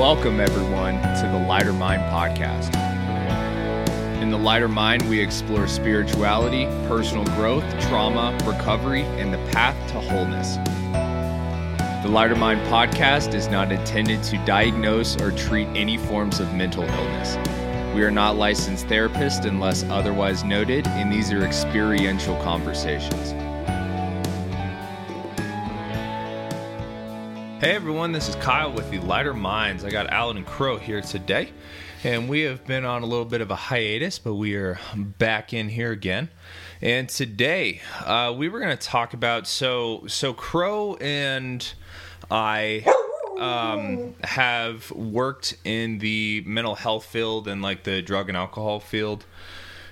Welcome, everyone, to the Lighter Mind podcast. In the Lighter Mind, we explore spirituality, personal growth, trauma, recovery, and the path to wholeness. The Lighter Mind podcast is not intended to diagnose or treat any forms of mental illness. We are not licensed therapists unless otherwise noted, and these are experiential conversations. Hey everyone, this is Kyle with the Lighter Minds. I got Alan and Cro here today, and we have been on a little bit of a hiatus, but we are back in here again. And today, uh, we were going to talk about so so Cro and I um, have worked in the mental health field and like the drug and alcohol field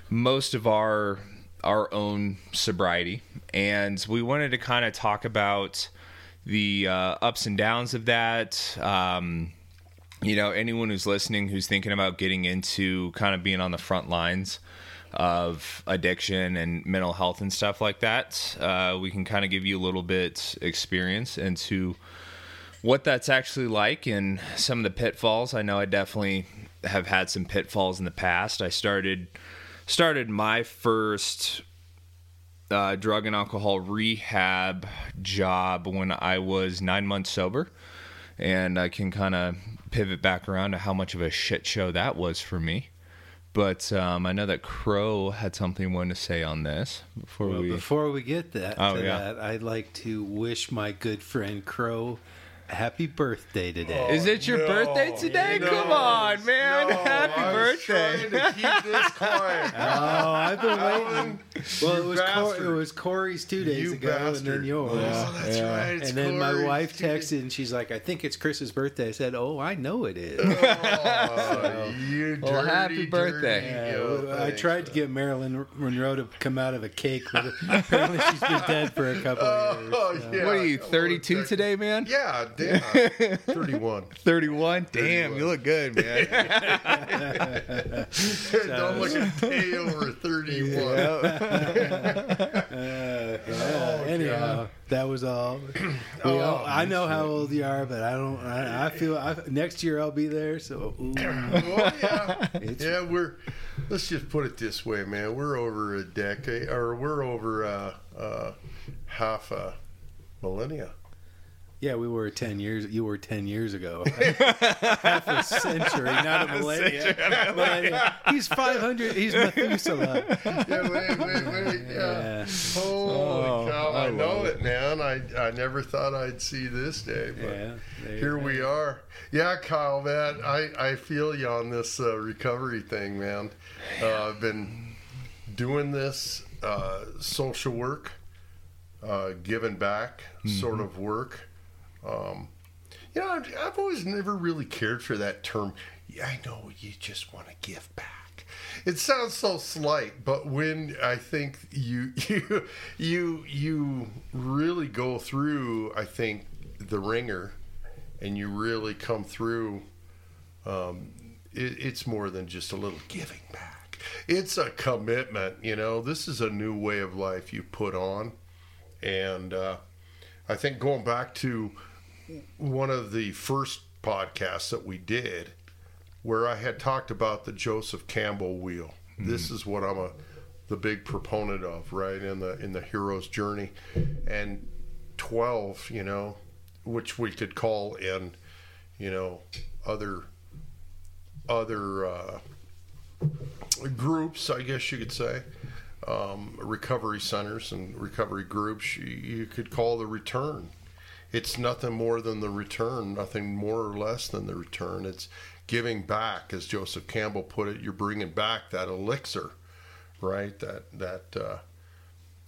most of our our own sobriety, and we wanted to kind of talk about the uh, ups and downs of that. Um, you know, anyone who's listening who's thinking about getting into kind of being on the front lines of addiction and mental health and stuff like that, uh, we can kind of give you a little bit experience into what that's actually like and some of the pitfalls. I know I definitely have had some pitfalls in the past. I started started my first uh, drug and alcohol rehab job when I was nine months sober. And I can kind of pivot back around to how much of a shit show that was for me. But um, I know that Cro had something one to say on this before well, we. Before we get that, Oh, to yeah. that, I'd like to wish my good friend Cro happy birthday today. Is it your oh, No, birthday today? no, Come on, man! no, Happy I was birthday! trying to keep this quiet. Oh, I've been waiting. Well, it was Cor- it was Corey's two days You ago, and then yours. Oh, that's Yeah. right. it's and then my wife texted, and she's like, "I think it's Chris's birthday." I said, "Oh, I know it is." Oh, you Well, dirty, happy birthday. dirty Yeah, yo, I tried to get Marilyn Monroe to come out of a cake, but apparently she's been dead for a couple of oh, years. Oh, so. yeah. What are you, 32 today, man? Yeah, damn. 31. 31? Damn, you look good, man. Don't look a day over 31. Uh, yeah. Anyhow, that was all. We all- I know how old you are, but I don't. I, I feel I, next year I'll be there. So ooh. Oh, yeah. It's- yeah, we're. Let's just put it this way, man. We're over a decade, or we're over uh, uh, half a millennia. Yeah, we were ten years. You were ten years ago. Half a century, not a millennium. Millennium. He's five hundred. He's Methuselah. Yeah, wait, wait, wait. Yeah. Yeah. Holy Oh, cow! I I, know love it, man. I I never thought I'd see this day, but Yeah. here go. we are. Yeah, Kyle, man. I I feel you on this uh, recovery thing, man. Uh, I've been doing this uh, social work, uh, giving back sort of work. Um, you know, I've, always never really cared for that term. I know you just want to give back. It sounds so slight, but when I think you you you you really go through, I think the ringer, and you really come through. Um, it, it's more than just a little giving back. It's a commitment. You know, this is a new way of life you put on, and uh, I think going back to one of the first podcasts that we did, where I had talked about the Joseph Campbell wheel. This is what I'm a the big proponent of, right in the in the hero's journey, and twelve, you know, which we could call in, you know, other other uh, groups, I guess you could say, um, recovery centers and recovery groups. You, you could call the return. It's nothing more than the return, nothing more or less than the return. It's giving back, as Joseph Campbell put it. You're bringing back that elixir, right? That that uh,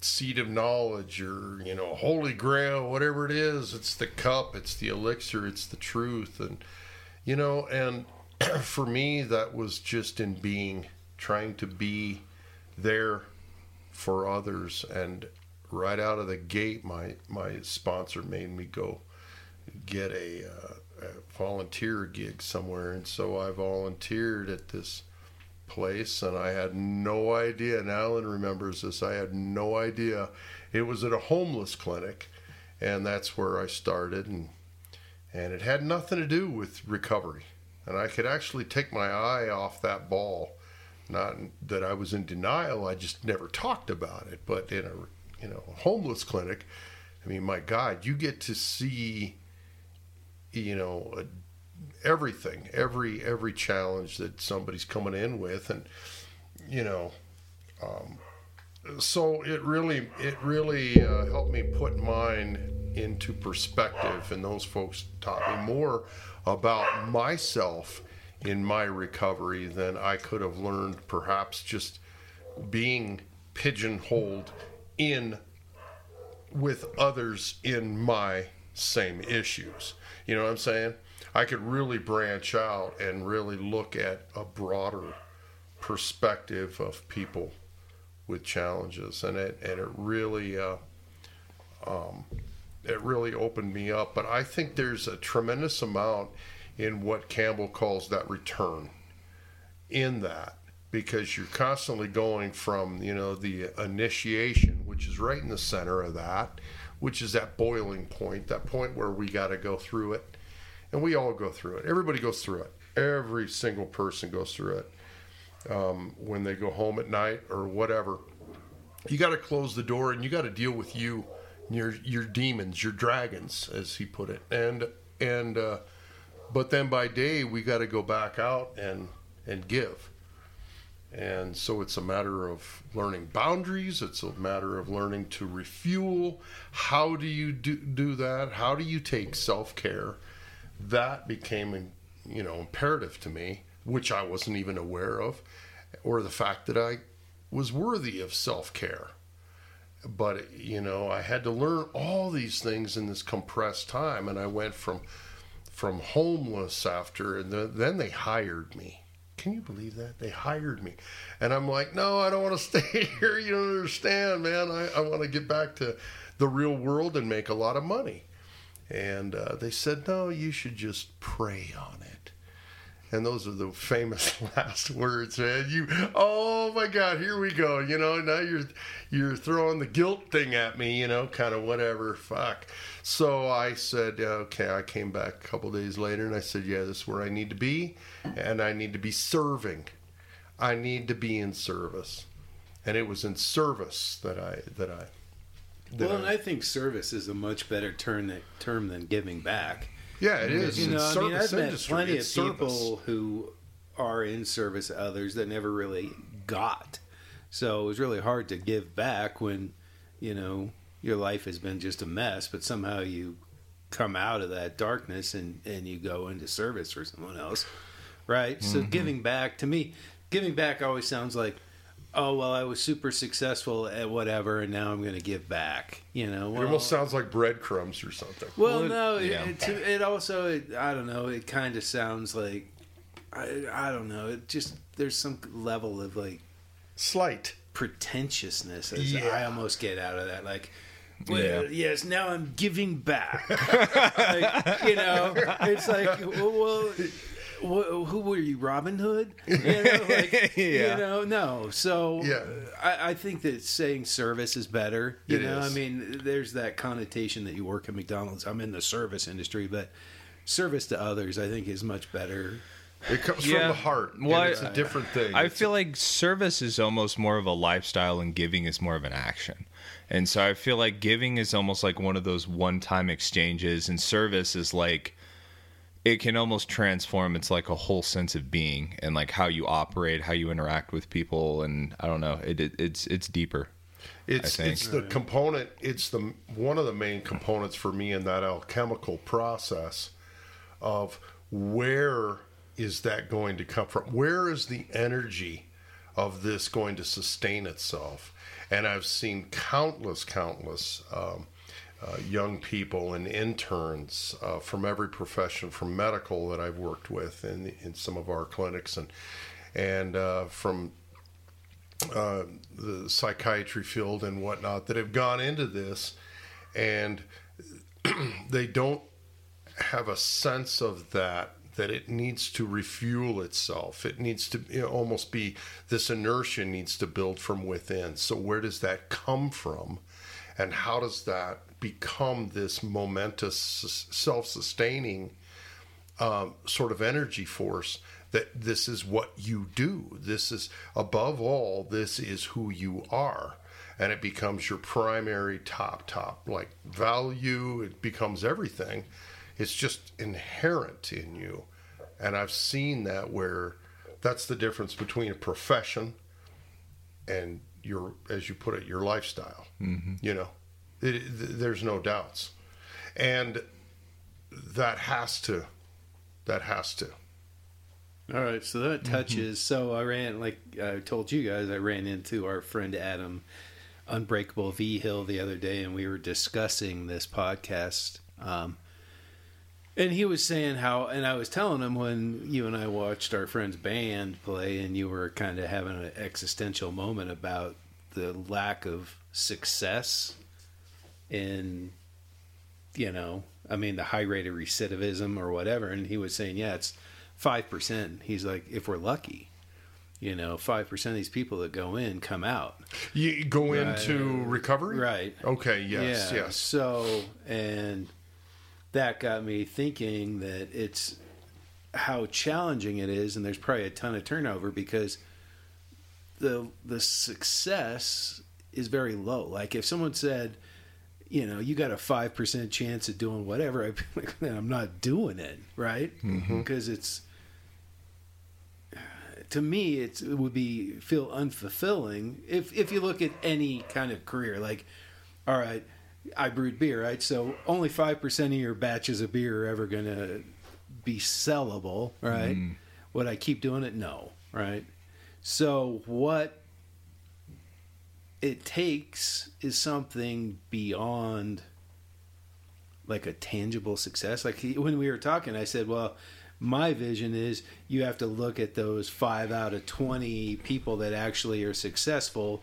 seed of knowledge, or you know, holy grail, whatever it is. It's the cup. It's the elixir. It's the truth, and you know, and for me, that was just in being, trying to be there for others. And right out of the gate, my my sponsor made me go get a, uh, a volunteer gig somewhere, and so I volunteered at this place, and I had no idea. And Alan remembers this. I had no idea. It was at a homeless clinic, and that's where I started. And and it had nothing to do with recovery. And I could actually take my eye off that ball. Not that I was in denial, I just never talked about it. But in a you know homeless clinic, I mean, my God, you get to see you know everything, every every challenge that somebody's coming in with, and you know. Um, so it really it really uh, helped me put mine into perspective and those folks taught me more about myself in my recovery than I could have learned perhaps just being pigeonholed in with others in my same issues. You know what I'm saying? I could really branch out and really look at a broader perspective of people with challenges, and it and it really uh, um, it really opened me up. But I think there's a tremendous amount in what Campbell calls that return in that because you're constantly going from you know the initiation which is right in the center of that which is that boiling point that point where we got to go through it and we all go through it everybody goes through it every single person goes through it um, when they go home at night or whatever. You got to close the door and you got to deal with you, your your demons, your dragons, as he put it. And and uh, but then by day we got to go back out and and give. And so it's a matter of learning boundaries. It's a matter of learning to refuel. How do you do, do that? How do you take self care? That became, you know, imperative to me which I wasn't even aware of, or the fact that I was worthy of self care. But, you know, I had to learn all these things in this compressed time, and I went from from homeless after, and the, then they hired me. Can you believe that? They hired me. And I'm like, no, I don't want to stay here. You don't understand, man. I, I want to get back to the real world and make a lot of money. And uh, they said, no, you should just pray on it and those are the famous last words, man. You, oh my God, here we go. You know, now you're you're throwing the guilt thing at me. You know, kind of whatever. Fuck. So I said, okay. I came back a couple days later, and I said, yeah, this is where I need to be, and I need to be serving. I need to be in service, and it was in service that I that I. That well, I, and I think service is a much better term that, term than giving back yeah, it is. You know, I mean, I've met plenty of people who are in service to others that never really got. So it was really hard to give back when, you know, your life has been just a mess, but somehow you come out of that darkness and, and you go into service for someone else. Right? Mm-hmm. So giving back to me, giving back always sounds like oh well i was super successful at whatever and now i'm going to give back you know well, it almost sounds like breadcrumbs or something well, well no yeah. it, it, it, also it, i don't know it kind of sounds like I, I don't know it just there's some level of like slight pretentiousness as yeah. i almost get out of that like well, yeah. yes, now I'm giving back. like, you know, it's like, well, well who were you, Robin Hood? You know, like, yeah. you know, no. So yeah. I, I, think that saying service is better. You it know, is. I mean, there's that connotation that you work at McDonald's. I'm in the service industry, but service to others, I think, is much better. It comes yeah. from the heart. Well, it's a different thing. I it's feel a- like service is almost more of a lifestyle, and giving is more of an action. And so I feel like giving is almost like one of those one-time exchanges, and service is like it can almost transform. It's like a whole sense of being and like how you operate how you interact with people. And i don't know. It, it it's it's deeper it's it's the component it's the one of the main components for me in that alchemical process of where is that going to come from? Where is the energy of this going to sustain itself? And i've seen countless countless um, uh, young people and interns uh, from every profession, from medical that I've worked with in in some of our clinics, and and uh, from uh, the psychiatry field and whatnot that have gone into this, and they don't have a sense of that that it needs to refuel itself. It needs to you know, almost be this inertia needs to build from within. So where does that come from? and how does that become this momentous, self sustaining um, sort of energy force that this is what you do. This is, above all, this is who you are. And it becomes your primary top, top, like value. It becomes everything. It's just inherent in you. And I've seen that where that's the difference between a profession and your, as you put it, your lifestyle. Mm-hmm. You know, it, it, there's no doubts. And that has to, that has to. All right, so that touches. Mm-hmm. So I ran, like I told you guys, I ran into our friend Adam Unbreakable V Hill the other day, and we were discussing this podcast. Um, and he was saying how, and I was telling him when you and I watched our friend's band play, and you were kind of having an existential moment about the lack of success in, you know, I mean, the high rate of recidivism or whatever. And he was saying, yeah, it's 5%. He's like, if we're lucky, you know, 5% of these people that go in come out. You go right. into recovery? Right. Okay, yes, yeah. yes. So, and that got me thinking that it's how challenging it is, and there's probably a ton of turnover because the the success is very low. Like if someone said, you know, you got a five percent chance of doing whatever, be like, I'm not doing it, right? Mm-hmm. Because it's to me, it would be feel unfulfilling if if you look at any kind of career. Like, all right, I brewed beer, right? So only five percent of your batches of beer are ever going to be sellable, right? Mm. Would I keep doing it? No, right? So what it takes is something beyond like a tangible success. Like when we were talking, I said, well my vision is you have to look at those five out of 20 people that actually are successful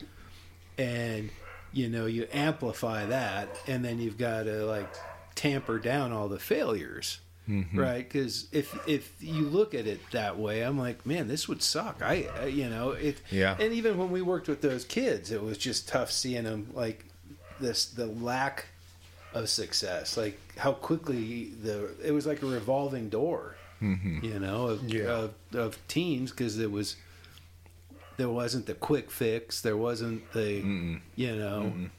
and you know you amplify that and then you've got to like tamper down all the failures mm-hmm. right because if if you look at it that way i'm like man this would suck i, I you know it yeah and even when we worked with those kids it was just tough seeing them like this the lack of success like how quickly the it was like a revolving door mm-hmm. you know, of, yeah. of, of teens because it was there wasn't the quick fix, there wasn't the Mm-mm. you know, Mm-mm.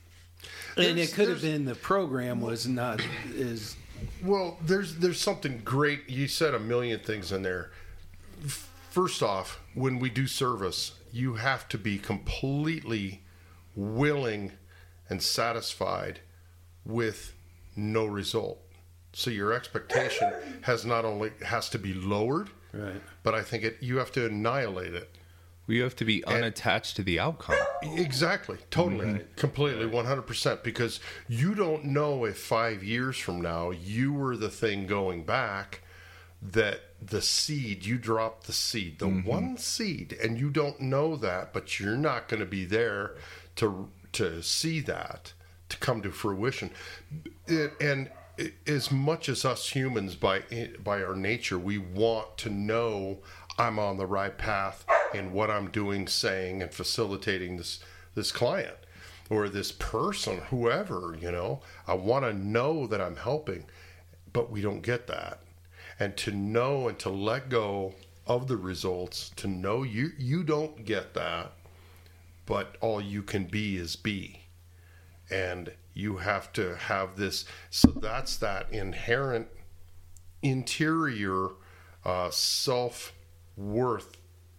and it could have been the program was not is well. There's there's something great. You said a million things in there. First off, when we do service, you have to be completely willing and satisfied with no result. So your expectation has not only has to be lowered, right. but I think it you have to annihilate it. You have to be unattached to the outcome. Exactly, totally, right. completely, one hundred percent. Because you don't know if five years from now you were the thing going back that the seed you dropped the seed, the mm-hmm. one seed, and you don't know that, but you're not going to be there to to see that to come to fruition. It, and as much as us humans by by our nature we want to know I'm on the right path in what I'm doing saying and facilitating this this client or this person whoever you know? I want to know that I'm helping but we don't get that. And to know and to let go of the results to know you you don't get that but all you can be is be. And you have to have this so that's that inherent interior uh, self worth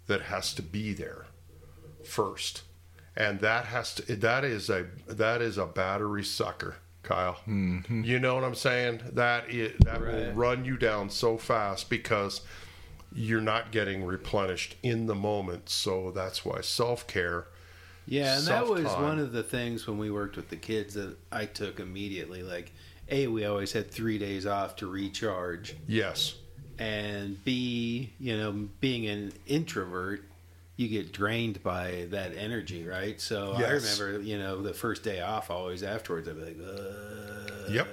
that has to be there first and that has to that is a that is a battery sucker kyle mm-hmm. you know what i'm saying that is, that right. will run you down so fast because you're not getting replenished in the moment so that's why self-care yeah, and that was one of the things when we worked with the kids that I took immediately. Like, A, we always had three days off to recharge. Yes. And B, you know, being an introvert, you get drained by that energy, right? So yes. I remember, you know, the first day off, always afterwards, I'd be like, uh, yep.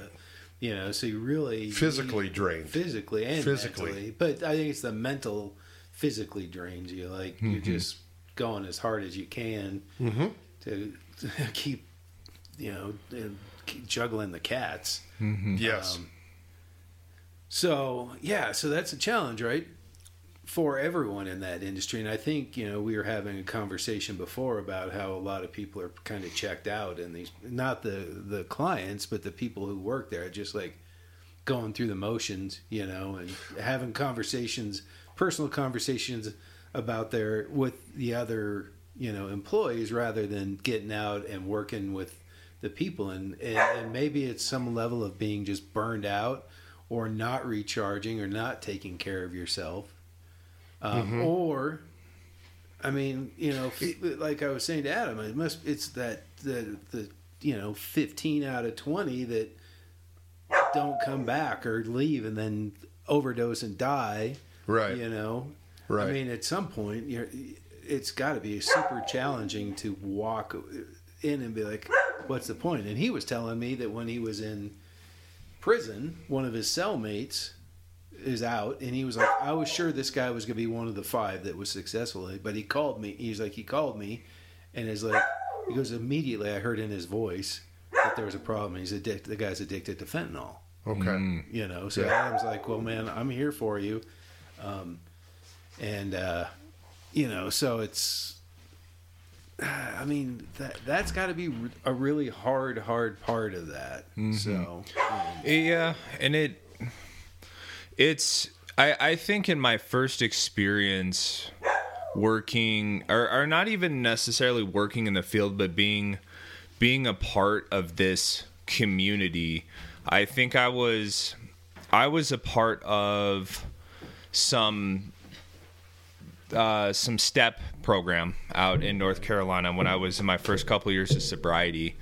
You know, so you really physically drained, physically and physically. Mentally. But I think it's the mental, physically drains you. Like mm-hmm. you just going as hard as you can mm-hmm. to, to, keep you know, juggling the cats. Mm-hmm. Yes. Um, so yeah, so that's a challenge, right? For everyone in that industry, and I think you know we were having a conversation before about how a lot of people are kind of checked out, and these not the the clients, but the people who work there, just like going through the motions, you know, and having conversations, personal conversations about their with the other you know employees rather than getting out and working with the people and, and, and maybe it's some level of being just burned out or not recharging or not taking care of yourself um, mm-hmm. or i mean you know like i was saying to adam it must it's that the the you know 15 out of 20 that don't come back or leave and then overdose and die right you know right i mean at some point you're it's got to be super challenging to walk in and be like, "What's the point?" And he was telling me that when he was in prison, one of his cellmates is out, and he was like, "I was sure this guy was going to be one of the five that was successful," but he called me. He's like, he called me, and is like, he goes immediately. I heard in his voice that there was a problem. He's addicted. The guy's addicted to fentanyl. Okay. Mm. You know, so yeah. Adam's like, "Well, man, I'm here for you," um, and uh, you know, so it's. I mean that that's got to be a really hard, hard part of that. Mm-hmm. So, um, yeah, and it, it's. I I think in my first experience working, or, or not even necessarily working in the field, but being being a part of this community, I think I was I was a part of some uh, some step program out in North Carolina when I was in my first couple of years of sobriety.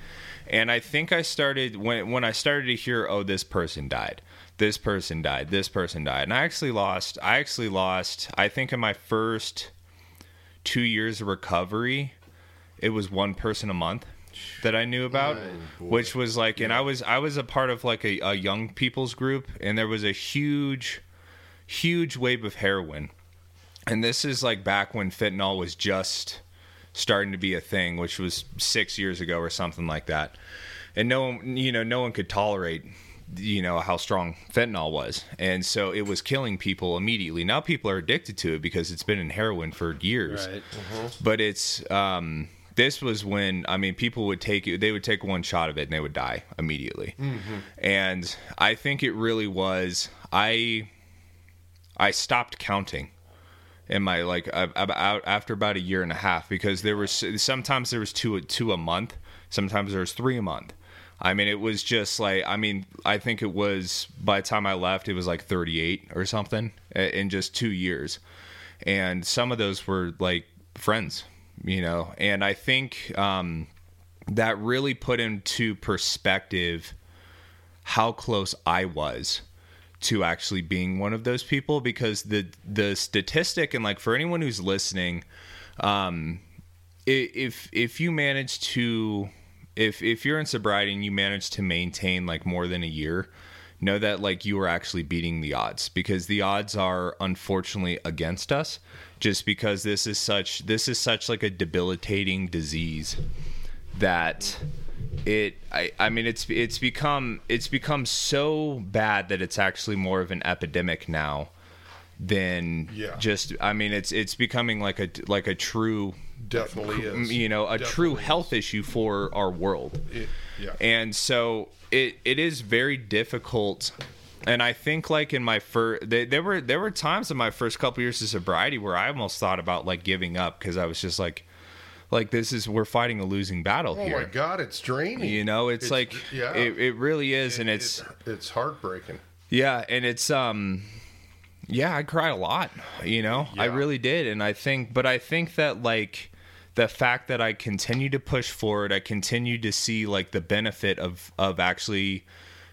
And I think I started when when I started to hear, oh, this person died, this person died, this person died, and I actually lost. I actually lost. I think in my first two years of recovery, it was one person a month that I knew about, oh, which was like, and I was I was a part of like a, a young people's group, and there was a huge, huge wave of heroin and this is like back when fentanyl was just starting to be a thing, which was six years ago or something like that. And no one, you know, no one could tolerate, you know, how strong fentanyl was, and so it was killing people immediately. Now people are addicted to it because it's been in heroin for years. Right. Uh-huh. But it's um, this was when I mean people would take it, they would take one shot of it and they would die immediately. Mm-hmm. And I think it really was I I stopped counting in my like about after about a year and a half because there was sometimes there was two two a month, sometimes there was three a month. I mean, it was just like I mean, I think it was by the time I left, it was like 38 or something in just two years, and some of those were like friends, you know. And I think um, that really put into perspective how close I was to actually being one of those people because the the statistic and like for anyone who's listening um if if you manage to if if you're in sobriety and you manage to maintain like more than a year know that like you are actually beating the odds because the odds are unfortunately against us just because this is such this is such like a debilitating disease that it I, I mean it's it's become it's become so bad that it's actually more of an epidemic now than yeah. just I mean it's it's becoming like a like a true definitely is you know a definitely true health is. issue for our world. It, yeah. And so it it is very difficult and I think like in my first there were there were times in my first couple years of sobriety where I almost thought about like giving up because I was just like like this is we're fighting a losing battle oh here. Oh my god, it's draining. You know, it's, it's like yeah. it, it really is, it, and it's it, it's heartbreaking. Yeah, and it's um yeah, I cried a lot, you know. Yeah. I really did and I think but I think that like the fact that I continue to push forward, I continue to see like the benefit of of actually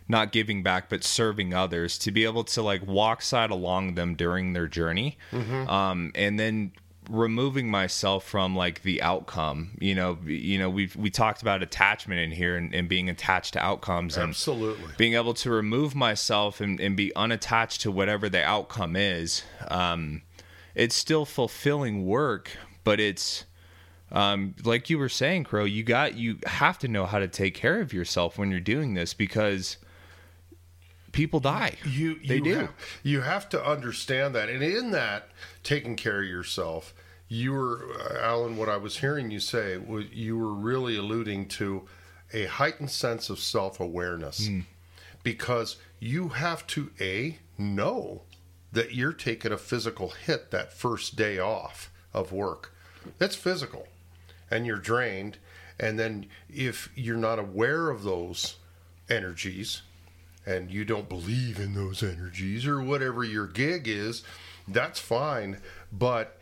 not giving back but serving others to be able to like walk side along them during their journey mm-hmm. um, and then removing myself from like the outcome you know you know we we talked about attachment in here and, and being attached to outcomes and absolutely being able to remove myself and, and be unattached to whatever the outcome is um, it's still fulfilling work but it's um, like you were saying, Cro, you got you have to know how to take care of yourself when you're doing this because people die. You they do. Have, you have to understand that, and in that taking care of yourself, you were Alan. What I was hearing you say, you were really alluding to a heightened sense of self awareness, mm. because you have to a know that you're taking a physical hit that first day off of work. That's physical and you're drained. And then if you're not aware of those energies and you don't believe in those energies or whatever your gig is, that's fine. But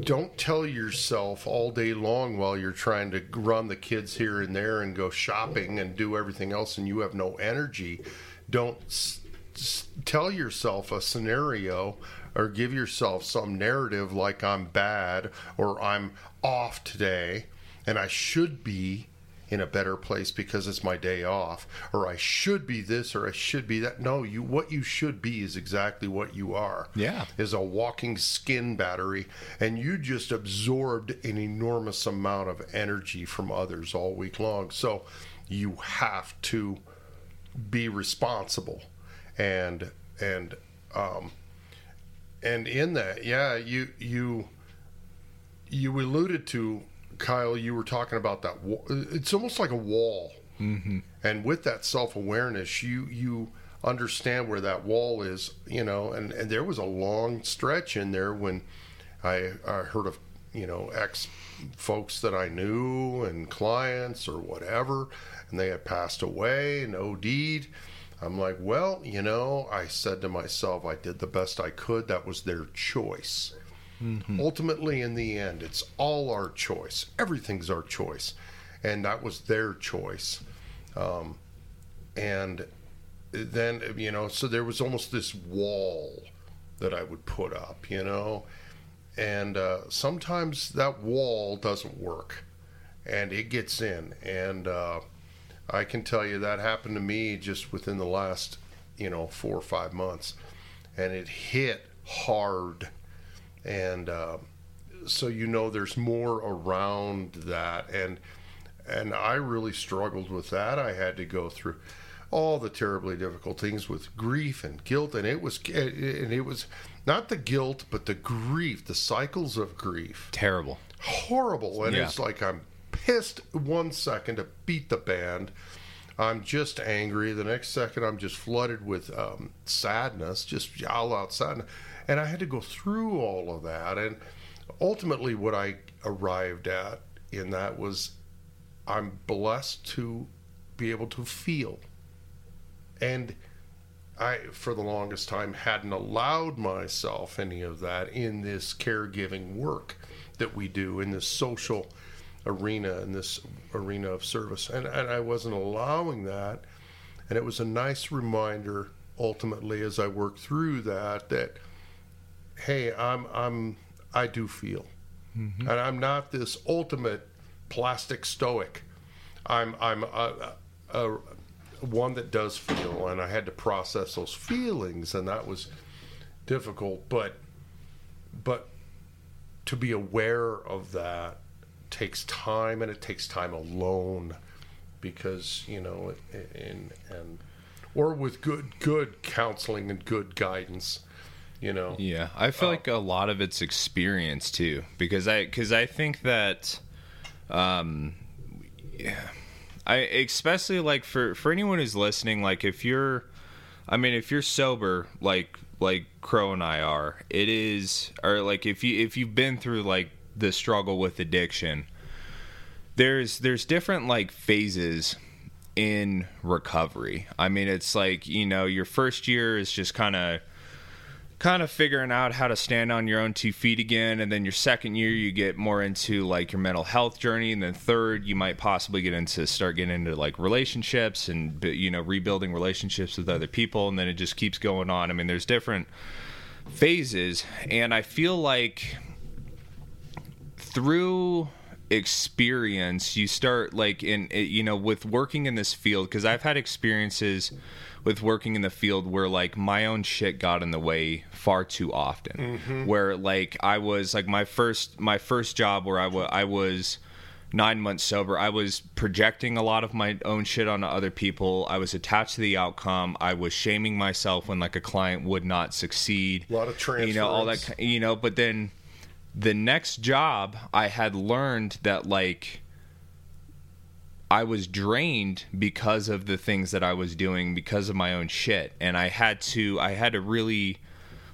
don't tell yourself all day long while you're trying to run the kids here and there and go shopping and do everything else and you have no energy. Don't s- s- tell yourself a scenario or give yourself some narrative like I'm bad or I'm off today and I should be in a better place because it's my day off or I should be this or I should be that. No you what you should be is exactly what you are. Yeah. Is a walking skin battery and you just absorbed an enormous amount of energy from others all week long. So you have to be responsible. And and um and in that, yeah, you you you alluded to Kyle. You were talking about that. It's almost like a wall, mm-hmm. and with that self awareness, you you understand where that wall is. You know, and and there was a long stretch in there when I I heard of you know ex folks that I knew and clients or whatever, and they had passed away and OD'd I'm like, well, you know, I said to myself, I did the best I could. That was their choice. Mm-hmm. Ultimately, in the end, it's all our choice. Everything's our choice. And that was their choice. Um, and then, you know, so there was almost this wall that I would put up, you know. And uh, sometimes that wall doesn't work and it gets in. And, uh, I can tell you that happened to me just within the last, you know, four or five months, and it hit hard, and uh, so you know there's more around that, and and I really struggled with that. I had to go through all the terribly difficult things with grief and guilt, and it was and it was not the guilt, but the grief, the cycles of grief. Terrible, horrible, and yeah. it's like I'm pissed one second to beat the band. I'm just angry. The next second, I'm just flooded with um, sadness, just all out sadness. And I had to go through all of that. And ultimately, what I arrived at in that was I'm blessed to be able to feel. And I, for the longest time, hadn't allowed myself any of that in this caregiving work that we do, in this social arena in this arena of service, and, and I wasn't allowing that. And it was a nice reminder, ultimately, as I worked through that, that hey, I'm I'm I do feel, mm-hmm. and I'm not this ultimate plastic stoic. I'm I'm a, a, a, one that does feel, and I had to process those feelings, and that was difficult. But but to be aware of that takes time and it takes time alone because you know and and or with good good counseling and good guidance you know? Yeah i feel uh, like a lot of it's experience too because i because i think that um yeah i especially like for for anyone who's listening like if you're i mean if you're sober like like cro and i are it is or like if you if you've been through like the struggle with addiction there's there's different like phases in recovery. I mean it's like you know your first year is just kind of kind of figuring out how to stand on your own two feet again and then your second year you get more into like your mental health journey and then third you might possibly get into start getting into like relationships and you know rebuilding relationships with other people and then it just keeps going on. I mean there's different phases and i feel like through experience you start like in you know with working in this field because i've had experiences with working in the field where like my own shit got in the way far too often mm-hmm. where like i was like my first my first job where I, w- I was I was nine months sober i was projecting a lot of my own shit onto other people i was attached to the outcome i was shaming myself when like a client would not succeed a lot of transference. you know all that you know but then the next job I had learned that like I was drained because of the things that I was doing because of my own shit and I had to I had to really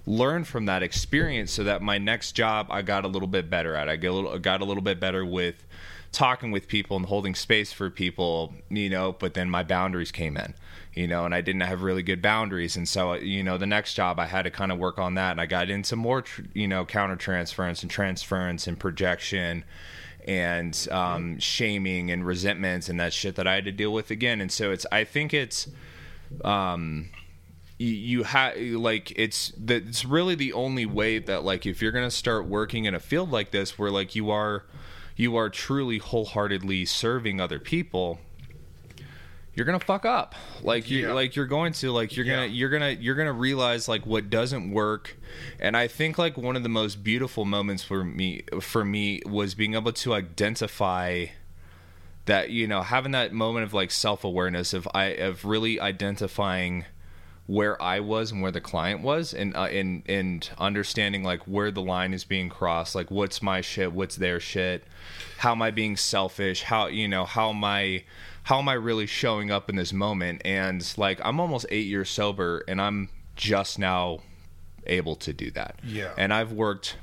learn from that experience so that my next job I got a little bit better at. I got a little, got a little bit better with talking with people and holding space for people, you know, but then my boundaries came in you know, and I didn't have really good boundaries. And so, you know, the next job I had to kind of work on that. And I got into more, you know, counter transference and transference and projection and um, shaming and resentments and that shit that I had to deal with again. And so it's, I think it's, um, you, you have like it's the, it's really the only way that like if you're gonna start working in a field like this where like you are you are truly wholeheartedly serving other people you're gonna fuck up like you yeah. like you're going to like you're yeah. gonna you're gonna you're gonna realize like what doesn't work and i think like one of the most beautiful moments for me for me was being able to identify that you know having that moment of like self-awareness of i of really identifying where I was and where the client was, and uh, and and understanding like where the line is being crossed, like what's my shit, what's their shit, how am I being selfish, how you know how am I how am I really showing up in this moment? And like, I'm almost eight years sober, and I'm just now able to do that. Yeah. And I've worked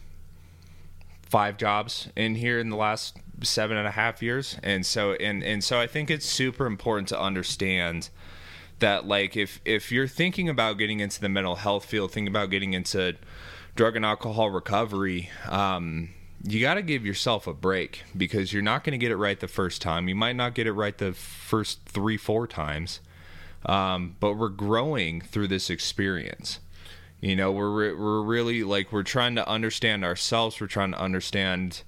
five jobs in here in the last seven and a half years, and so and and so I think it's super important to understand that like if if you're thinking about getting into the mental health field, thinking about getting into drug and alcohol recovery, um, you got to give yourself a break because you're not going to get it right the first time. You might not get it right the first three, four times, um, but we're growing through this experience. You know, we're re- we're really like we're trying to understand ourselves. We're trying to understand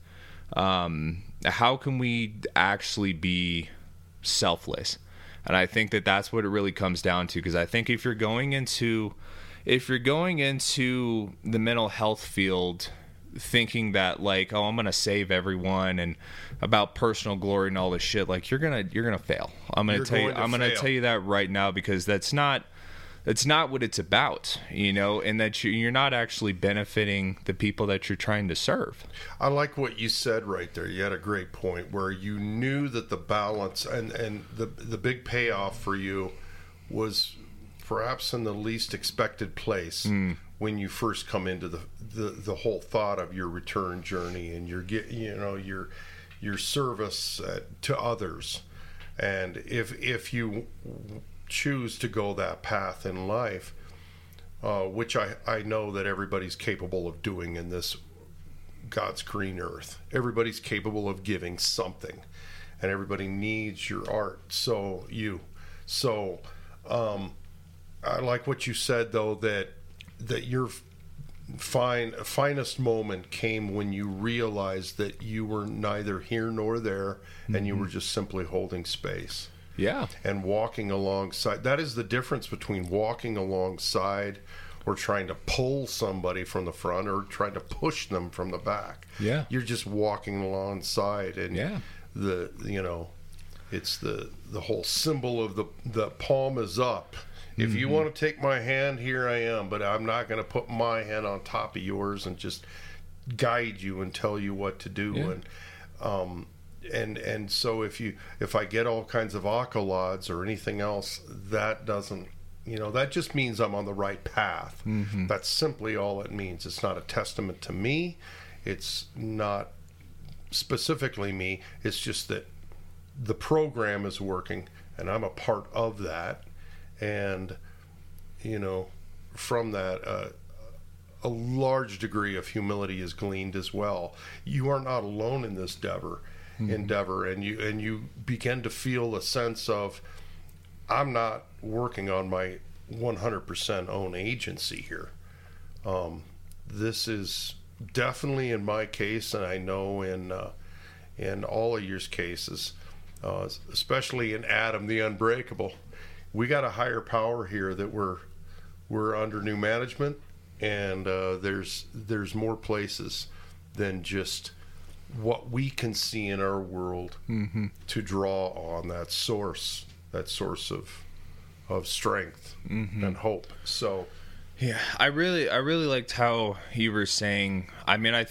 um, how can we actually be selfless, and I think that that's what it really comes down to. Because I think if you're going into if you're going into the mental health field thinking that like oh i'm gonna save everyone and about personal glory and all this shit like you're gonna you're gonna fail. I'm gonna you're tell you i'm gonna tell you that right now because that's not that's not what it's about you know and that you're not actually benefiting the people that you're trying to serve. I like what you said right there. You had a great point where you knew that the balance and and the the big payoff for you was perhaps in the least expected place mm when you first come into the, the, the whole thought of your return journey and your get you know your your service uh, to others and if if you choose to go that path in life uh, which I, I know that everybody's capable of doing in this God's green earth. Everybody's capable of giving something, and everybody needs your art. So you, so um, I like what you said though that that your fine finest moment came when you realized that you were neither here nor there and mm-hmm. you were just simply holding space. Yeah. And walking alongside that is the difference between walking alongside or trying to pull somebody from the front or trying to push them from the back. Yeah. You're just walking alongside and yeah. the you know it's the the whole symbol of the the palm is up if you mm-hmm. want to take my hand, here I am, but I'm not going to put my hand on top of yours and just guide you and tell you what to do. Yeah. And um, and and so if you if I get all kinds of accolades or anything else, that doesn't you know that just means I'm on the right path. Mm-hmm. That's simply all it means. It's not a testament to me. It's not specifically me. It's just that the program is working and I'm a part of that and you know from that uh, a large degree of humility is gleaned as well you are not alone in this endeavor mm-hmm. endeavor and you and you begin to feel a sense of i'm not working on my 100% own agency here um, this is definitely in my case and i know in uh, in all of your cases, uh, especially in Adam the Unbreakable. We got a higher power here that we're we're under new management, and uh, there's there's more places than just what we can see in our world mm-hmm. to draw on that source, that source of of strength mm-hmm. and hope. So yeah, I really, I really liked how you were saying. I mean, I,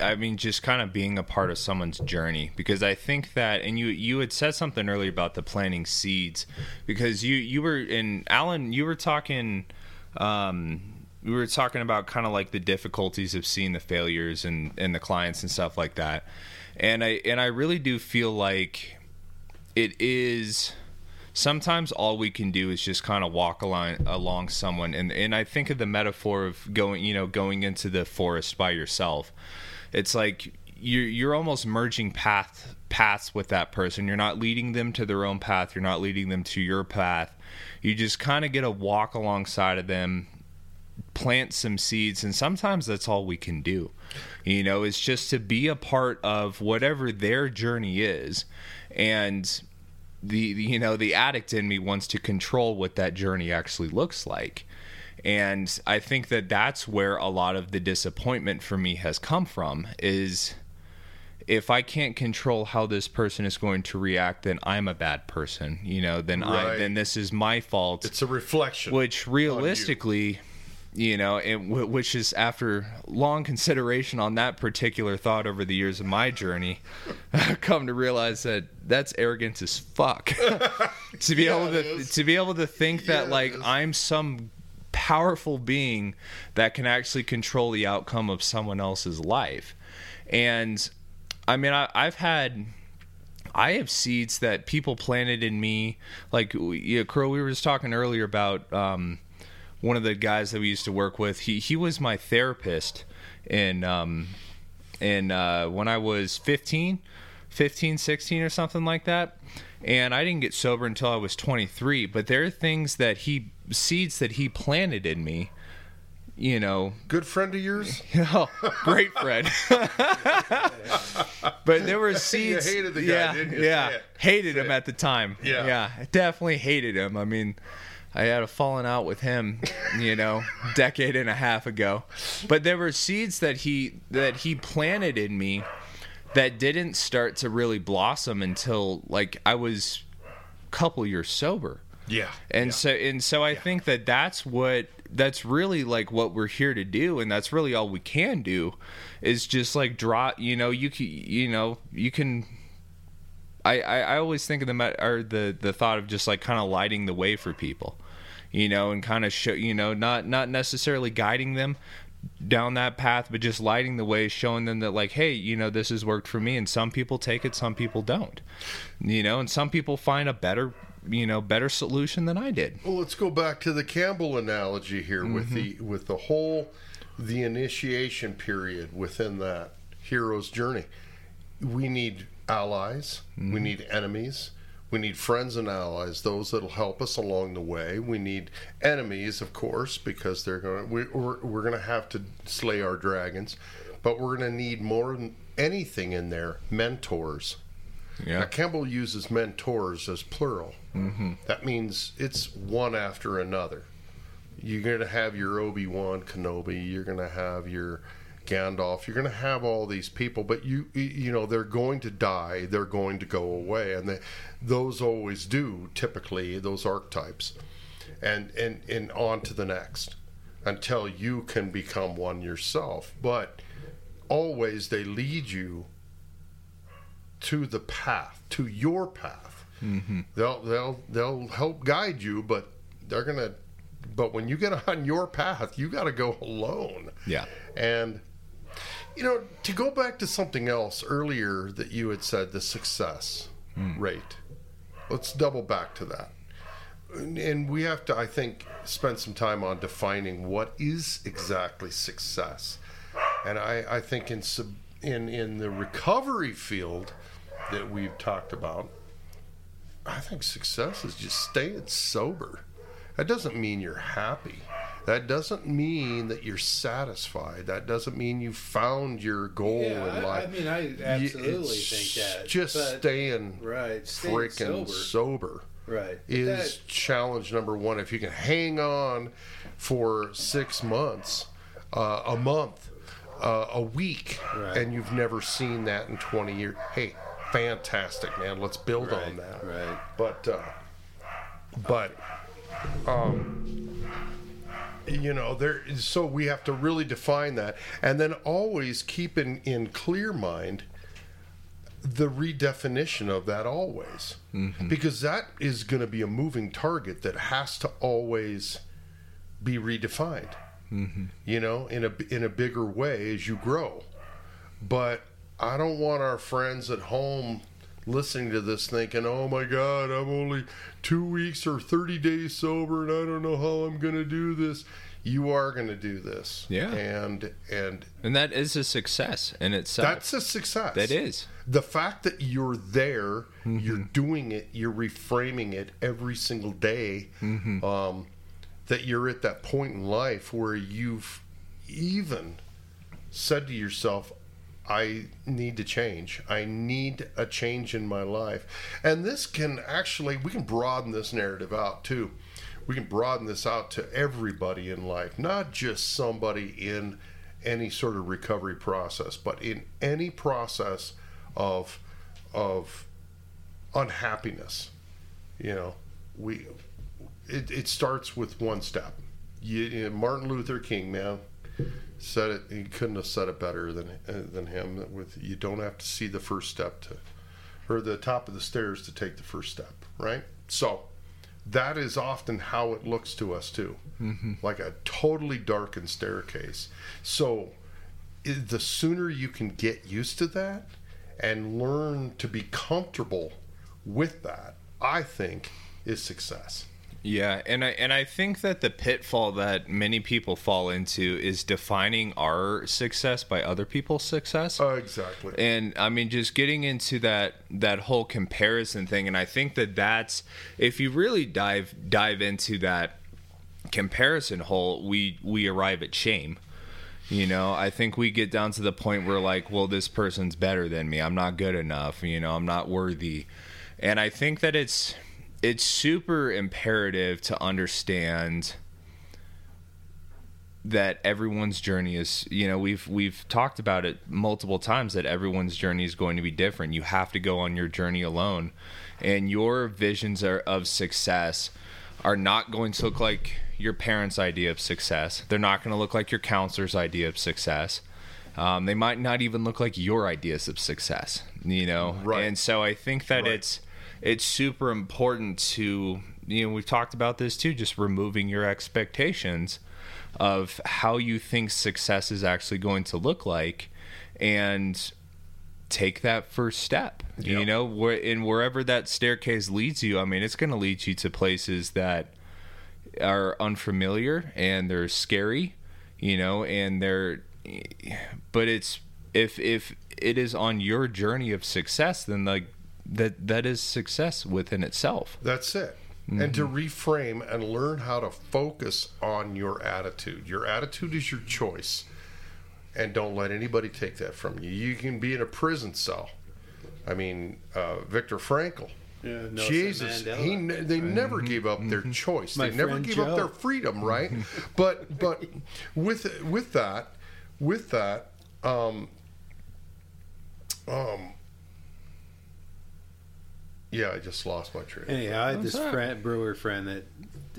I mean, just kind of being a part of someone's journey because I think that, and you, you had said something earlier about the planting seeds, because you, you were in Alan, you were talking, um, we were talking about kind of like the difficulties of seeing the failures and and the clients and stuff like that, and I, and I really do feel like it is sometimes all we can do is just kind of walk along along someone and and I think of the metaphor of going you know going into the forest by yourself. It's like you're you're almost merging path paths with that person. You're not leading them to their own path. You're not leading them to your path. You just kind of get a walk alongside of them plant some seeds and sometimes that's all we can do. You know it's just to be a part of whatever their journey is and the you know the addict in me wants to control what that journey actually looks like. And i think that that's where a lot of the disappointment for me has come from is if i can't control how this person is going to react then i'm a bad person you know then right. i then this is my fault. It's a reflection which realistically you know, and w- which is after long consideration on that particular thought over the years of my journey, come to realize that that's arrogant as fuck. to be yeah, able to to be able to think that yeah, like I'm some powerful being that can actually control the outcome of someone else's life, and I mean I, I've had. I have seeds that people planted in me. Like, yeah, Cro, we were just talking earlier about um, one of the guys that we used to work with. He he was my therapist and um in uh, when I was 15, 15, 16 or something like that. And I didn't get sober until I was 23. But there are things that he seeds that he planted in me. You know, good friend of yours. oh, great friend. but there were seeds. You hated the guy, yeah, didn't you? Yeah, hated him at the time. Yeah, yeah, definitely hated him. I mean, I had a falling out with him, you know, decade and a half ago. But there were seeds that he that he planted in me that didn't start to really blossom until like I was a couple years sober. Yeah. And yeah. so and so I yeah. think that that's what that's really like what we're here to do and that's really all we can do is just like draw, you know, you can you know, you can I, I, I always think of the or the the thought of just like kind of lighting the way for people you know, and kind of show, you know, not not necessarily guiding them down that path, but just lighting the way, showing them that like, hey, you know, this has worked for me, and some people take it, some people don't, you know, and some people find a better you know better solution than I did. Well, let's go back to the Campbell analogy here mm-hmm. with the with the whole the initiation period within that hero's journey. We need allies, mm-hmm. we need enemies, we need friends and allies, those that'll help us along the way. We need enemies, of course, because they're going. We, we're we're going to have to slay our dragons, but we're going to need more than anything in there. Mentors. Yeah. Now, Campbell uses mentors as plural. Mm-hmm. That means it's one after another. You're going to have your Obi Wan Kenobi. You're going to have your Gandalf. You're going to have all these people, but you you know they're going to die. They're going to go away, and they, those always do. Typically, those archetypes, and and and on to the next until you can become one yourself. But always they lead you to the path, to your path. Mm-hmm. They'll they'll they'll help guide you, but they're gonna. But when you get on your path, you got to go alone. Yeah, and you know, to go back to something else earlier that you had said, the success mm. rate. Let's double back to that. And we have to, I think, spend some time on defining what is exactly success. And I, I think in, sub, in in the recovery field that we've talked about, I think success is just staying sober. That doesn't mean you're happy. That doesn't mean that you're satisfied. That doesn't mean you found your goal Yeah, in I, life. I mean, I absolutely It's think that. Just but- staying right, staying freaking sober. sober right is That- challenge number one. If you can hang on for six months, uh, a month, uh, a week, Right. and you've never seen that in 20 years, hey, fantastic, man. Let's build right, on that. right. But, uh, but, um, you know, there. So we have to really define that, and then always keep in in clear mind the redefinition of that always. Mm-hmm. Because that is going to be a moving target that has to always be redefined. Mm-hmm. You know in a in a bigger way as you grow. But i don't want our friends at home listening to this thinking oh my god i'm only 2 weeks or 30 days sober and i don't know how i'm going to do this you are going to do this Yeah. and and And that is a success in itself. that's a success that is. the fact that you're there, Mm-hmm. you're doing it, you're reframing it every single day, Mm-hmm. um, that you're at that point in life where you've even said to yourself, I need to change. I need a change in my life. And this can actually, we can broaden this narrative out too. We can broaden this out to everybody in life, not just somebody in any sort of recovery process, but in any process of of unhappiness. You know, we it, it starts with one step. You, you know, Martin Luther King, man, said it. He couldn't have said it better than uh, than him. That with you don't have to see the first step to, or the top of the stairs to take the first step, right? So, that is often how it looks to us too, like a totally darkened staircase. So, the sooner you can get used to that and learn to be comfortable with that, I think is success. Yeah, and I and I think that the pitfall that many people fall into is defining our success by other people's success. Uh, exactly. and I mean just getting into that that whole comparison thing and I think that that's if you really dive dive into that comparison hole we we arrive at shame you know I think we get down to the point where like well this person's better than me I'm not good enough you know I'm not worthy and I think that it's it's super imperative to understand that everyone's journey is you know we've we've talked about it multiple times that everyone's journey is going to be different. You have to go on your journey alone. And your visions are, of success are not going to look like your parents idea of success. They're not going to look like your counselor's idea of success. Um, they might not even look like your ideas of success you know? Right. and so i think that Right. it's it's super important to you know we've talked about this too just removing your expectations of how you think success is actually going to look like and take that first step you know where in wherever that staircase leads you i mean it's going to lead you to places that are unfamiliar and they're scary you know and they're but it's if if it is on your journey of success then like that that is success within itself That's it. And to reframe and learn how to focus on your attitude. Your attitude is your choice. And don't let anybody take that from you. You can be in a prison cell. I mean, uh, Viktor Frankl. Yeah, Nelson Jesus, Mandela. he ne- they never gave up their choice. My they never gave Joe. up their freedom, right? but but with with that, with that, um, um, yeah, I just lost my train. of Anyhow, I had this that? friend, brewer friend that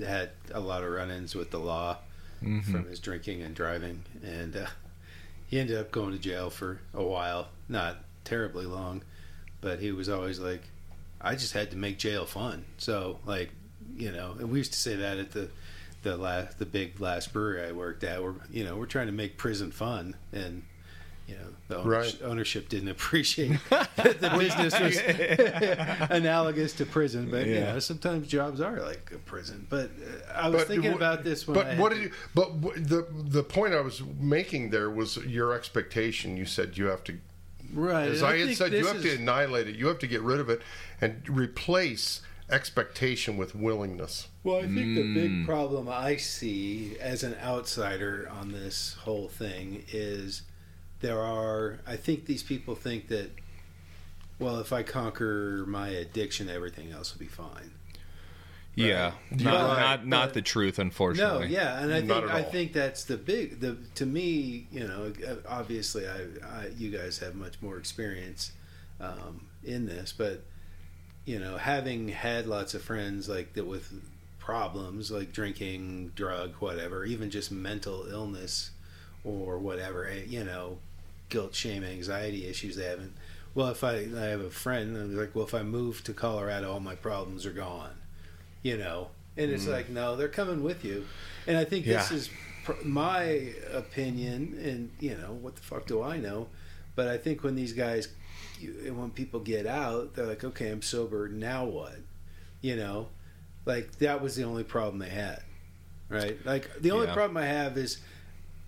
had a lot of run-ins with the law Mm-hmm. from his drinking and driving, and uh, he ended up going to jail for a while. Not terribly long, but he was always like, "I just had to make jail fun." So, like, you know, and we used to say that at the the last the big last brewery I worked at. We're you know we're trying to make prison fun, and you know the ownership, Right. ownership didn't appreciate that the business was analogous to prison. But you know sometimes jobs are like a prison. But uh, I was But thinking wh- about this when But I what did you? But wh- the the point I was making there was your expectation. You said you have to, right. as and I, had said, you this have to annihilate it. You have to get rid of it and replace expectation with willingness. Well, I think mm. the big mm. problem I see as an outsider on this whole thing is there are, I think these people think that, well, if I conquer my addiction, everything else will be fine. Yeah, not but, not, not but, the truth, unfortunately. No, yeah, and I think I think that's the big the to me, you know, obviously, I, I you guys have much more experience um, in this, but you know, having had lots of friends like that with problems like drinking, drug, whatever, even just mental illness or whatever, eh, you know, guilt, shame, anxiety issues they haven't. Well, if I I have a friend, I'm like, well, if I move to Colorado, all my problems are gone you know. And it's mm. like, no, they're coming with you. And I think yeah. this is pr- my opinion. And you know, what the fuck do I know? But I think when these guys, when people get out, they're like, okay, I'm sober. Now what? You know, like that was the only problem they had, right? Like the only yeah. problem I have is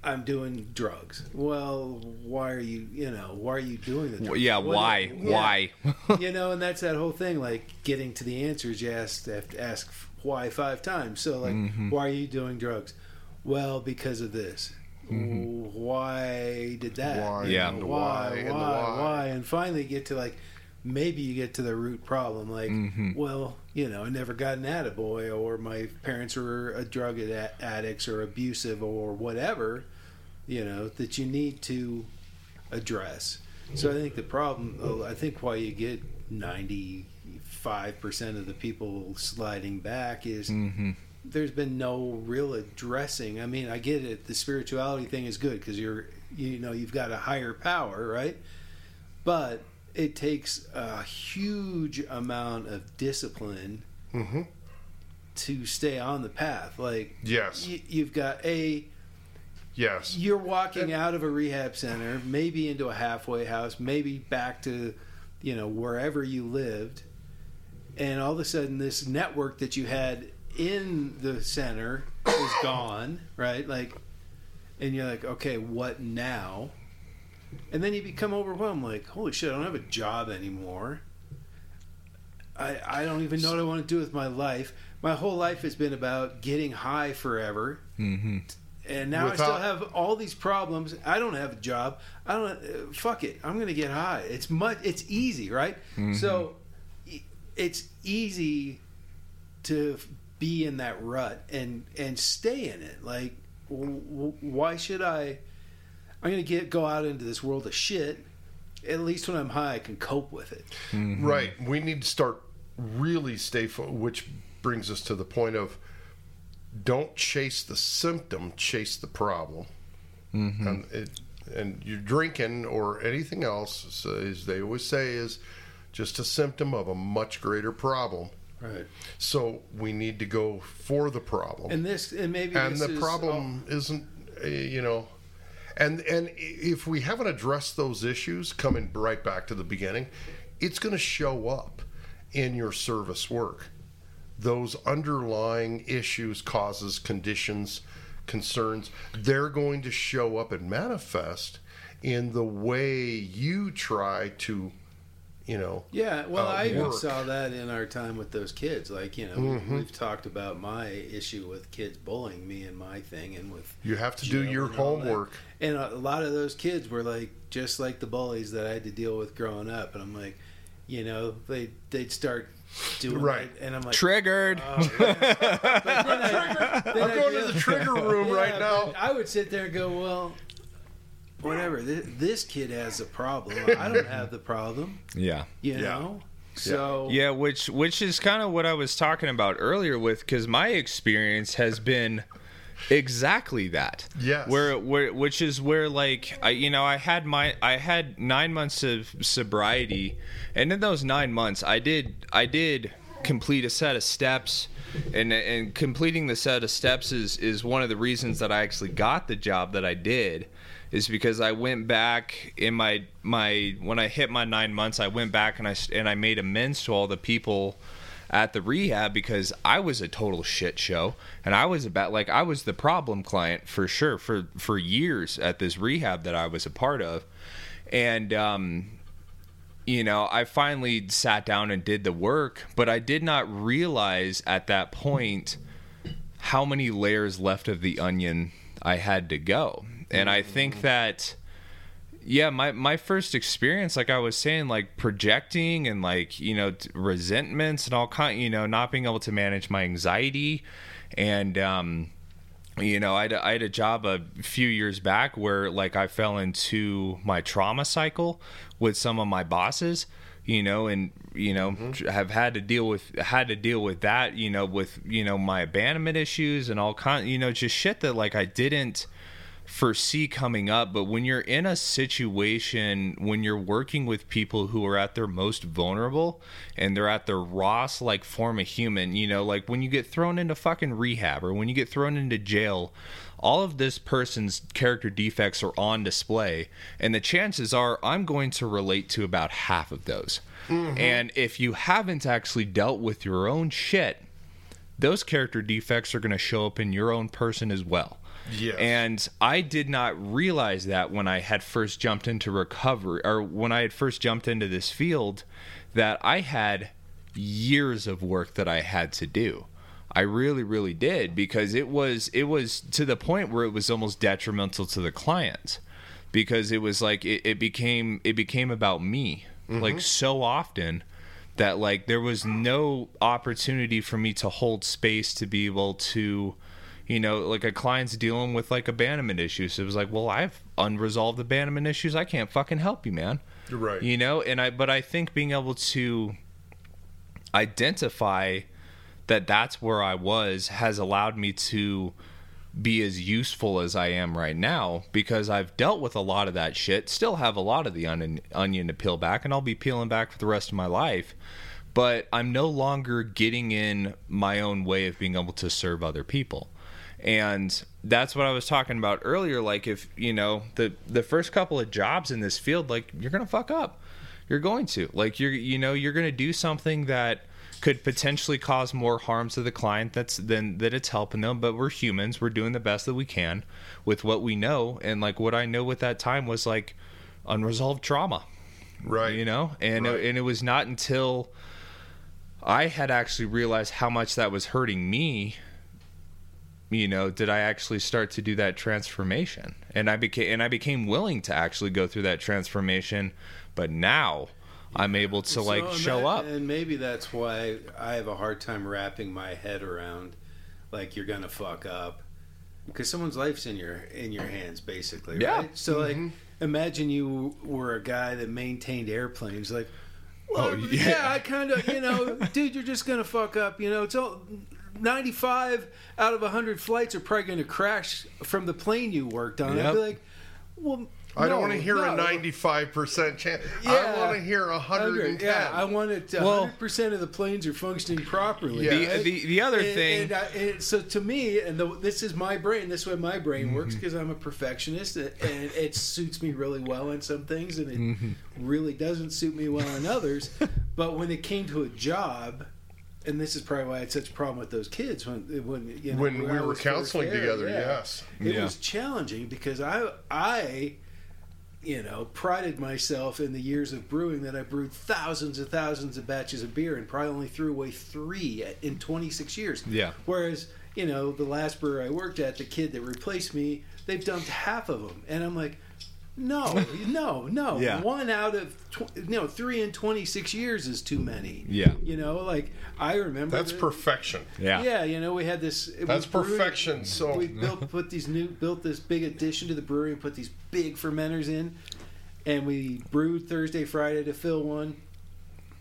I'm doing drugs. Well, why are you, you know, why are you doing the drugs? Yeah, why? Yeah. Why? you know, and that's that whole thing, like getting to the answers you ask, have to ask why five times. So, like, mm-hmm. why are you doing drugs? Well, because of this. Mm-hmm. Why did that? Why? Yeah. Why? Why? Why? why? Why? And finally get to like, maybe you get to the root problem. Like, mm-hmm. well, you know, I never got an attaboy, or my parents were a drug addicts or abusive or whatever you know, that you need to address. So I think the problem, oh, I think why you get 95% of the people sliding back is mm-hmm. there's been no real addressing. I mean, I get it. The spirituality thing is good because you're, you know, you've got a higher power, right? But it takes a huge amount of discipline mm-hmm. to stay on the path. Like, yes, y- you've got a Yes. You're walking out of a rehab center, maybe into a halfway house, maybe back to, you know, wherever you lived. And all of a sudden, this network that you had in the center is gone, right? Like, and you're like, okay, what now? And then you become overwhelmed, like, holy shit, I don't have a job anymore. I, I don't even know what I want to do with my life. My whole life has been about getting high forever. Mm-hmm and now Without, I still have all these problems. I don't have a job. I don't. Uh, fuck it. I'm going to get high. It's much. It's easy, right? Mm-hmm. So it's easy to be in that rut and and stay in it. Like, w- why should I? I'm going to get go out into this world of shit. At least when I'm high, I can cope with it. Mm-hmm. Right. We need to start really stay. Fo- which brings us to the point of don't chase the symptom, chase the problem. Mm-hmm. And, it, and you're drinking or anything else, as they always say, is just a symptom of a much greater problem. Right. So we need to go for the problem. And this, and maybe, and the problem oh. isn't, eh, you know, and and if we haven't addressed those issues, coming right back to the beginning, it's going to show up in your service work. Those underlying issues, causes, conditions, concerns, they're going to show up and manifest in the way you try to you know yeah well uh, i even saw that in our time with those kids like you know mm-hmm. we've talked about my issue with kids bullying me and my thing and with you have to do your homework and a lot of those kids were like just like the bullies that i had to deal with growing up and i'm like you know they they'd start doing right. It, and I'm like triggered. Oh, yeah. I'm going to the trigger room yeah, right now. I would sit there and go, well, whatever. This, this, kid has a problem. I don't have the problem. Yeah. You yeah. know. So yeah, which which is kind of what I was talking about earlier with because my experience has been exactly that. Yes. Where, where, which is where, like, I, you know, I had my, I had nine months of sobriety, and in those nine months, I did, I did complete a set of steps, and and completing the set of steps is is one of the reasons that I actually got the job that I did, is because I went back in my my when I hit my nine months, I went back and I and I made amends to all the people at the rehab because I was a total shit show and I was about like I was the problem client for sure for for years at this rehab that I was a part of and um you know, I finally sat down and did the work, but I did not realize at that point how many layers left of the onion I had to go. And I think that yeah, my my first experience like I was saying like projecting and like, you know, resentments and all kind, you know, not being able to manage my anxiety and um you know, I had, a, I had a job a few years back where like I fell into my trauma cycle with some of my bosses, you know, and you know mm-hmm. have had to deal with had to deal with that, you know, with you know my abandonment issues and all kind, you know, just shit that like I didn't foresee coming up but when you're in a situation when you're working with people who are at their most vulnerable and they're at their rawest like form of human you know like when you get thrown into fucking rehab or when you get thrown into jail all of this person's character defects are on display and the chances are i'm going to relate to about half of those mm-hmm. and if you haven't actually dealt with your own shit those character defects are going to show up in your own person as well Yes. And I did not realize that when I had first jumped into recovery or when I had first jumped into this field that I had years of work that I had to do. I really really did because it was it was to the point where it was almost detrimental to the client because it was like it, it became it became about me mm-hmm. like so often that like there was no opportunity for me to hold space to be able to you know, like a client's dealing with like abandonment issues. So it was like, well, I have unresolved abandonment issues. I can't fucking help you, man. You're right. You know, and I, but I think being able to identify that that's where I was has allowed me to be as useful as I am right now because I've dealt with a lot of that shit, still have a lot of the onion, onion to peel back, and I'll be peeling back for the rest of my life. But I'm no longer getting in my own way of being able to serve other people and that's what I was talking about earlier. Like if you know the the first couple of jobs in this field, like you're gonna fuck up. You're going to like you're you know you're gonna do something that could potentially cause more harm to the client that's than that it's helping them but we're humans we're doing the best that we can with what we know and like what i know at that time was like unresolved trauma right you know and right. it, and it was not until i had actually realized how much that was hurting me you know did i actually start to do that transformation and i became and i became willing to actually go through that transformation but now i'm able to so, like show that, up and maybe that's why i have a hard time wrapping my head around like you're gonna fuck up because someone's life's in your in your hands basically yeah. right so mm-hmm. like imagine you were a guy that maintained airplanes like well, oh, yeah. yeah I kind of, you know, dude, you're just gonna fuck up. You know, it's all 95 out of 100 flights are probably going to crash from the plane you worked on. Yep. I'd be like, well, I no, don't want to hear no. a 95% chance. Yeah, I want to hear 110. Yeah, I want it 100% well, of the planes are functioning properly. Yeah. The, the, the other and, thing. And, I, and, so to me, and the, this is my brain, this way my brain mm-hmm. works because I'm a perfectionist and it suits me really well in some things and it mm-hmm. really doesn't suit me well in others. but when it came to a job, and this is probably why I had such a problem with those kids when when you know, when we were counseling there, together. Yeah. Yes, it yeah. was challenging because I I you know prided myself in the years of brewing that I brewed thousands and thousands of batches of beer and probably only threw away three in 26 years. Yeah. Whereas you know the last brewer I worked at, the kid that replaced me, they've dumped half of them, and I'm like no, no, no. Yeah. One out of tw- you know three in twenty six years is too many. Yeah. You know, like I remember that's perfection. Yeah. Yeah. You know, we had this. That's perfection. Brewed, so we built put these new built this big addition to the brewery and put these big fermenters in, and we brewed Thursday, Friday to fill one.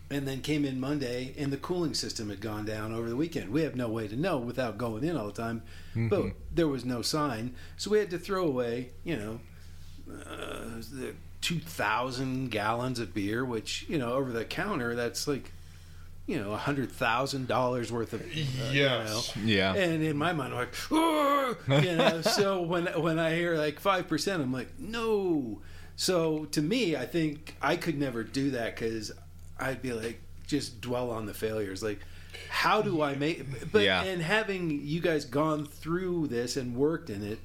And then came in Monday, and the cooling system had gone down over the weekend. We have no way to know without going in all the time, mm-hmm. but there was no sign, so we had to throw away, you know, uh, the 2,000 gallons of beer, which, you know, over the counter, that's like, you know, a hundred thousand dollars worth of, uh, yes, you know? yeah. And in my mind, I'm like, you know, so when when I hear like five percent, I'm like, no. So to me, I think I could never do that because I'd be like, just dwell on the failures, like. How do I make? But yeah. and having you guys gone through this and worked in it,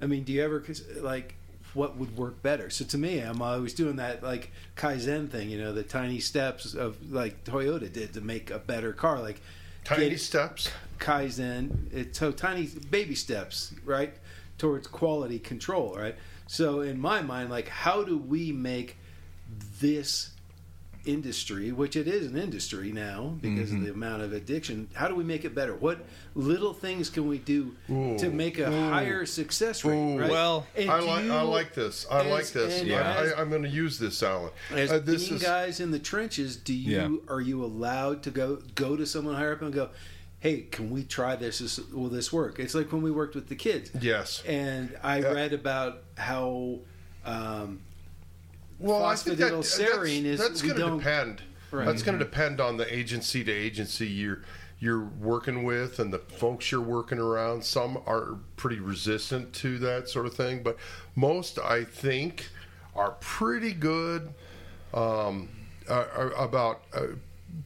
I mean, do you ever like what would work better. So to me, I'm always doing that like Kaizen thing, you know, the tiny steps of like Toyota did to make a better car, like tiny steps. Kaizen, it's so tiny baby steps, right, towards quality control, right. So in my mind, like, how do we make this industry, which it is an industry now because mm-hmm. of the amount of addiction. How do we make it better? What little things can we do Ooh. to make a Ooh. higher success rate? Right? Well, I like I like this. I as, like this. Yeah. I, am going to use this, Alan. As uh, this is, guys in the trenches, do you yeah. are you allowed to go go to someone higher up and go? hey, can we try this? Will this work? It's like when we worked with the kids. Yes. And I uh, read about how um, well, I think that, that's, that's going to depend. Right. That's going to depend on the agency to agency you're you're working with and the folks you're working around. Some are pretty resistant to that sort of thing, but most I think are pretty good um, uh, about uh,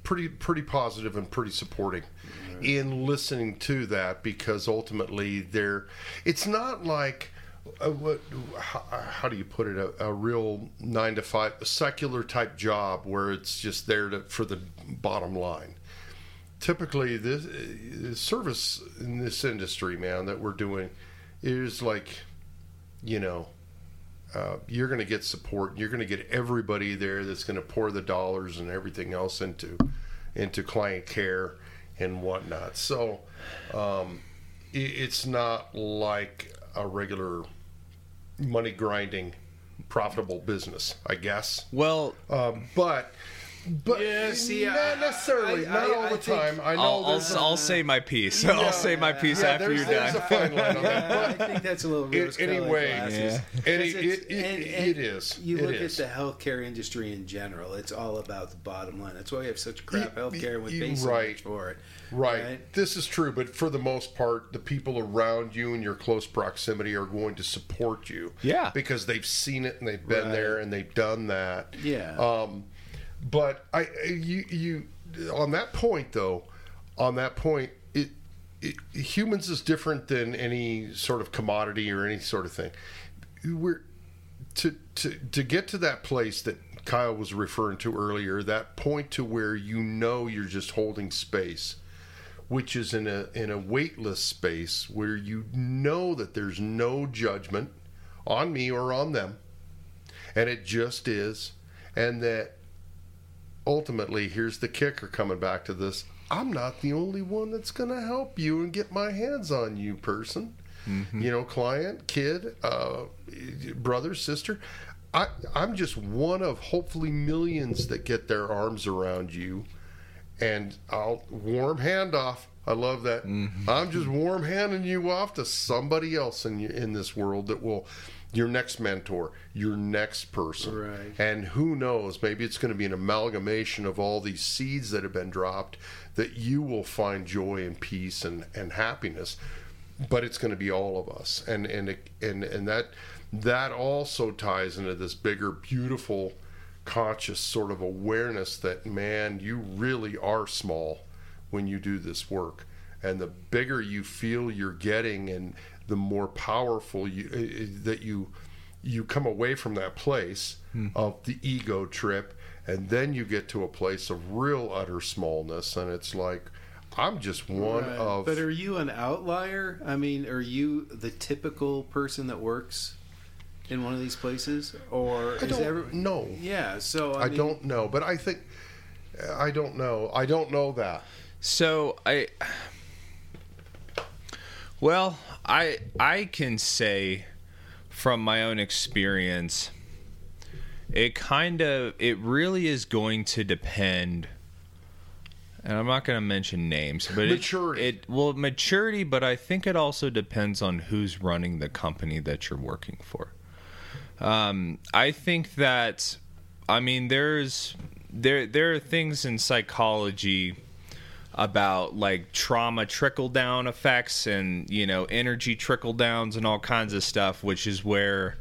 pretty pretty positive and pretty supporting right. in listening to that because ultimately they're it's not like uh, what how, how, do you put it? A, a, real nine to five secular type job where it's just there to, for the bottom line. Typically this service in this industry man that we're doing is like you know uh, you're going to get support. You're going to get everybody there that's going to pour the dollars and everything else into into client care and whatnot. So um, it, it's not like a regular money grinding profitable business, I guess. Well, um, but but yeah, see, not I, necessarily, I, not I, all the time. I know. I'll, I'll, I'll, say my piece. Yeah, I'll say my piece yeah, after you're done. A fine line on that. But I think that's a little it, anyway. Yeah. It, it, it, and, and it is. You look at the healthcare industry in general; it's all about the bottom line. That's why we have such crap healthcare with basic right. for it. Right. right. This is true, but for the most part, the people around you in your close proximity are going to support you. Yeah. Because they've seen it and they've been right. there and they've done that. Yeah. Um, but I you you on that point though, on that point, it, it humans is different than any sort of commodity or any sort of thing. We're to to to get to that place that Kyle was referring to earlier, that point to where you know you're just holding space which is in a in a weightless space where you know that there's no judgment on me or on them and it just is and that ultimately here's the kicker coming back to this I'm not the only one that's going to help you and get my hands on you person mm-hmm. you know client kid uh, brother sister I, I'm just one of hopefully millions that get their arms around you and I'll warm hand off. I love that. Mm-hmm. I'm just warm handing you off to somebody else in in this world that will your next mentor, your next person. Right. And who knows, maybe it's going to be an amalgamation of all these seeds that have been dropped that you will find joy and peace and, and happiness. But it's going to be all of us. And and and and that that also ties into this bigger beautiful conscious sort of awareness that man you really are small when you do this work and the bigger you feel you're getting and the more powerful you uh, that you you come away from that place hmm. of the ego trip and then you get to a place of real utter smallness and it's like I'm just one right. of But are you an outlier? I mean, are you the typical person that works in one of these places, or I is don't know. Yeah, so I, I mean, don't know, but I think I don't know. I don't know that. So I, well, I I can say from my own experience, it kind of it really is going to depend and I'm not going to mention names, but maturity. It, it well maturity, but I think it also depends on who's running the company that you're working for. Um, I think that, I mean, there's there there are things in psychology about like trauma trickle down effects and you know energy trickle downs and all kinds of stuff, which is where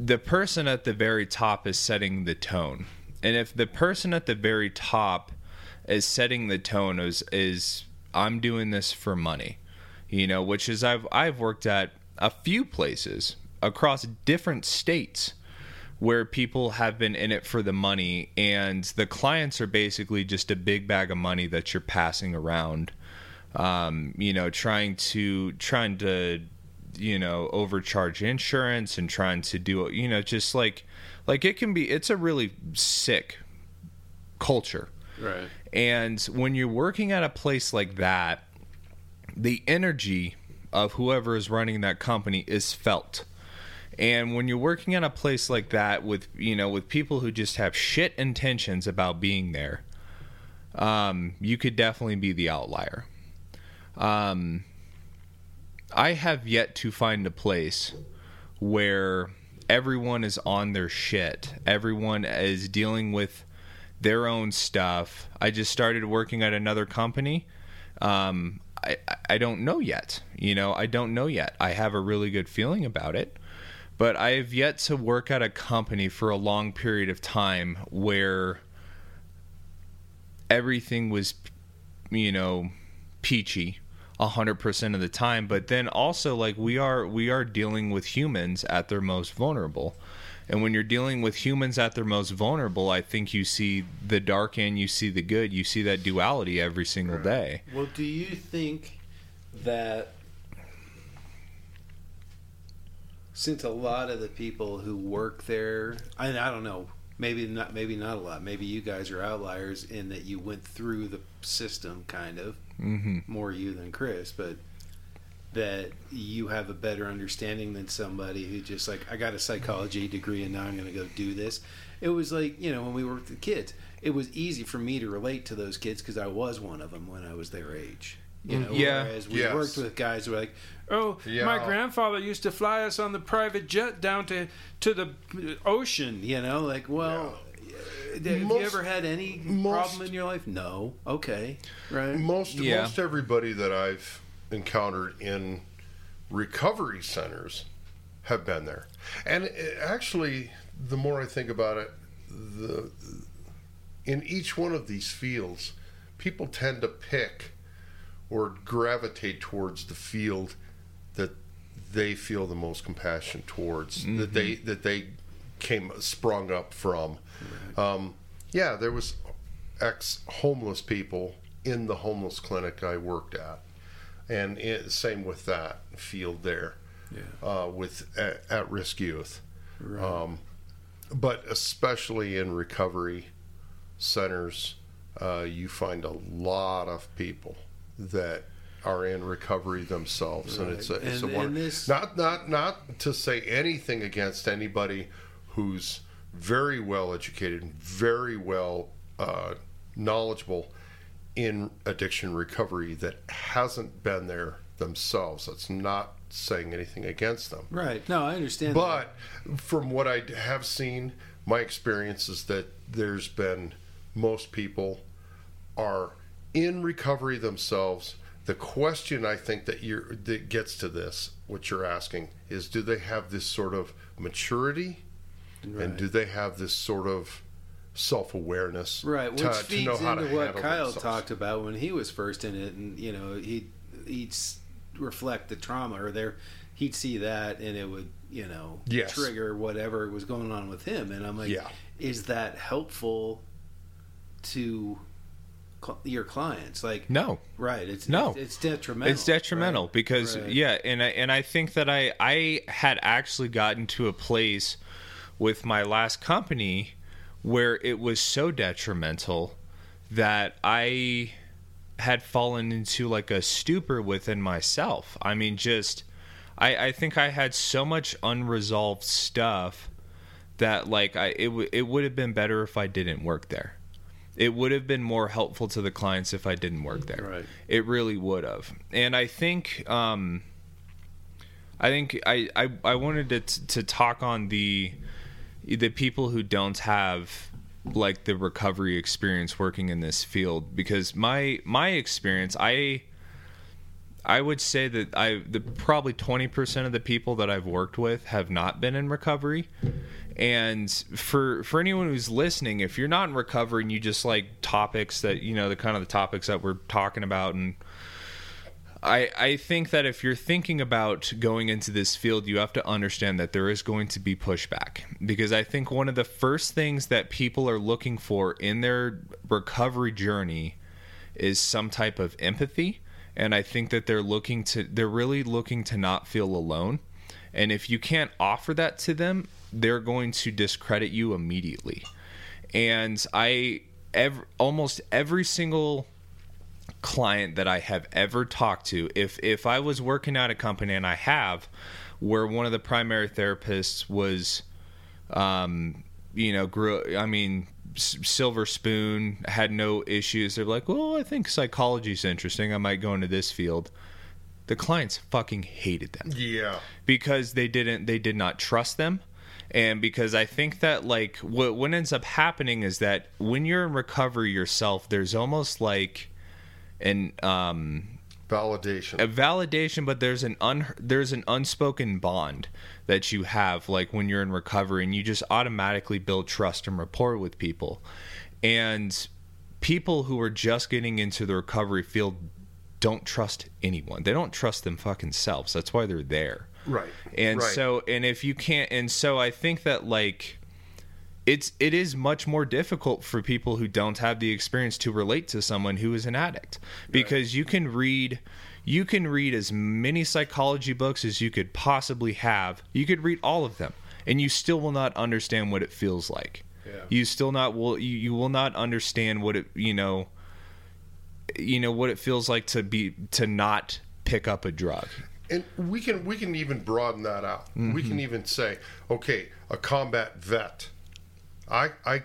the person at the very top is setting the tone, and if the person at the very top is setting the tone is is I'm doing this for money, you know, which is I've I've worked at a few places across different states where people have been in it for the money and the clients are basically just a big bag of money that you're passing around um, you know trying to trying to you know overcharge insurance and trying to do you know just like like it can be it's a really sick culture. Right. And when you're working at a place like that the energy of whoever is running that company is felt and when you're working at a place like that with you know with people who just have shit intentions about being there, um, you could definitely be the outlier. Um, I have yet to find a place where everyone is on their shit. Everyone is dealing with their own stuff. I just started working at another company. Um, I, I don't know yet. You know, I don't know yet. I have a really good feeling about it but I have yet to work at a company for a long period of time where everything was, you know, peachy a hundred percent of the time. But then also like we are we are dealing with humans at their most vulnerable. And when you're dealing with humans at their most vulnerable, I think you see the dark and you see the good. You see that duality every single right. day. Well, do you think that since a lot of the people who work there, I, I don't know, maybe not, maybe not a lot. Maybe you guys are outliers in that you went through the system, kind of mm-hmm. more you than Chris, but that you have a better understanding than somebody who just like I got a psychology degree and now I'm going to go do this. It was like you know when we worked with kids, it was easy for me to relate to those kids because I was one of them when I was their age. You know, yeah. whereas we yes. worked with guys who were like, "Oh, yeah. my grandfather used to fly us on the private jet down to to the ocean." You know, like, well, yeah. Uh, have most, you ever had any most, problem in your life? No. Okay. Right. Most yeah. most everybody that I've encountered in recovery centers have been there, and it, actually, the more I think about it, the in each one of these fields, people tend to pick or gravitate towards the field that they feel the most compassion towards mm-hmm. that they that they came sprung up from. Right. Um, yeah, there was ex homeless people in the homeless clinic I worked at, and it, same with that field there, yeah. uh, with at, risk youth. Right. Um, but especially in recovery centers, uh, you find a lot of people that are in recovery themselves, right. and it's a, it's and, a one. This... Not not not to say anything against anybody who's very well educated and very well uh, knowledgeable in addiction recovery that hasn't been there themselves. That's not saying anything against them. Right. No, I understand. But that. from what I have seen, my experience is that there's been most people are in recovery themselves. The question I think that you that gets to this, what you're asking, is do they have this sort of maturity, right. and do they have this sort of self awareness, right? Which to, feeds to into what Kyle themselves. talked about when he was first in it, and you know he he'd reflect the trauma, or there he'd see that, and it would you know yes. trigger whatever was going on with him, and I'm like, yeah. is that helpful to your clients like no right it's no it's, it's detrimental it's detrimental right? because right. yeah and I, and I think that I I had actually gotten to a place with my last company where it was so detrimental that I had fallen into like a stupor within myself I mean just I I think I had so much unresolved stuff that like I it, w- it would have been better if I didn't work there it would have been more helpful to the clients if I didn't work there. Right. It really would have. And I think um, I think I, I, I wanted to to talk on the the people who don't have like the recovery experience working in this field because my my experience I I would say that I the probably 20% of the people that I've worked with have not been in recovery and for for anyone who's listening, if you're not in recovery and you just like topics that you know the kind of the topics that we're talking about, and I, I think that if you're thinking about going into this field, you have to understand that there is going to be pushback. Because I think one of the first things that people are looking for in their recovery journey is some type of empathy. And I think that they're looking to, they're really looking to not feel alone. And if you can't offer that to them, they're going to discredit you immediately. And I, every, almost every single client that I have ever talked to, if if I was working at a company and I have, where one of the primary therapists was, um, you know, grew. I mean, silver spoon had no issues. They're like, well, I think psychology is interesting. I might go into this field. The clients fucking hated them. Yeah, because they didn't. They did not trust them and because I think that like what what ends up happening is that when you're in recovery yourself, there's almost like an um, validation. a validation but there's an un there's an unspoken bond that you have like when you're in recovery and you just automatically build trust and rapport with people. And people who are just getting into the recovery field don't trust anyone. They don't trust them fucking selves that's why they're there right and right. so and if you can't and so i think that like it's it is much more difficult for people who don't have the experience to relate to someone who is an addict because right. you can read you can read as many psychology books as you could possibly have you could read all of them and you still will not understand what it feels like yeah. you still not will you, you will not understand what it you know you know what it feels like to be to not pick up a drug and we can we can even broaden that out mm-hmm. we can even say okay a combat vet I I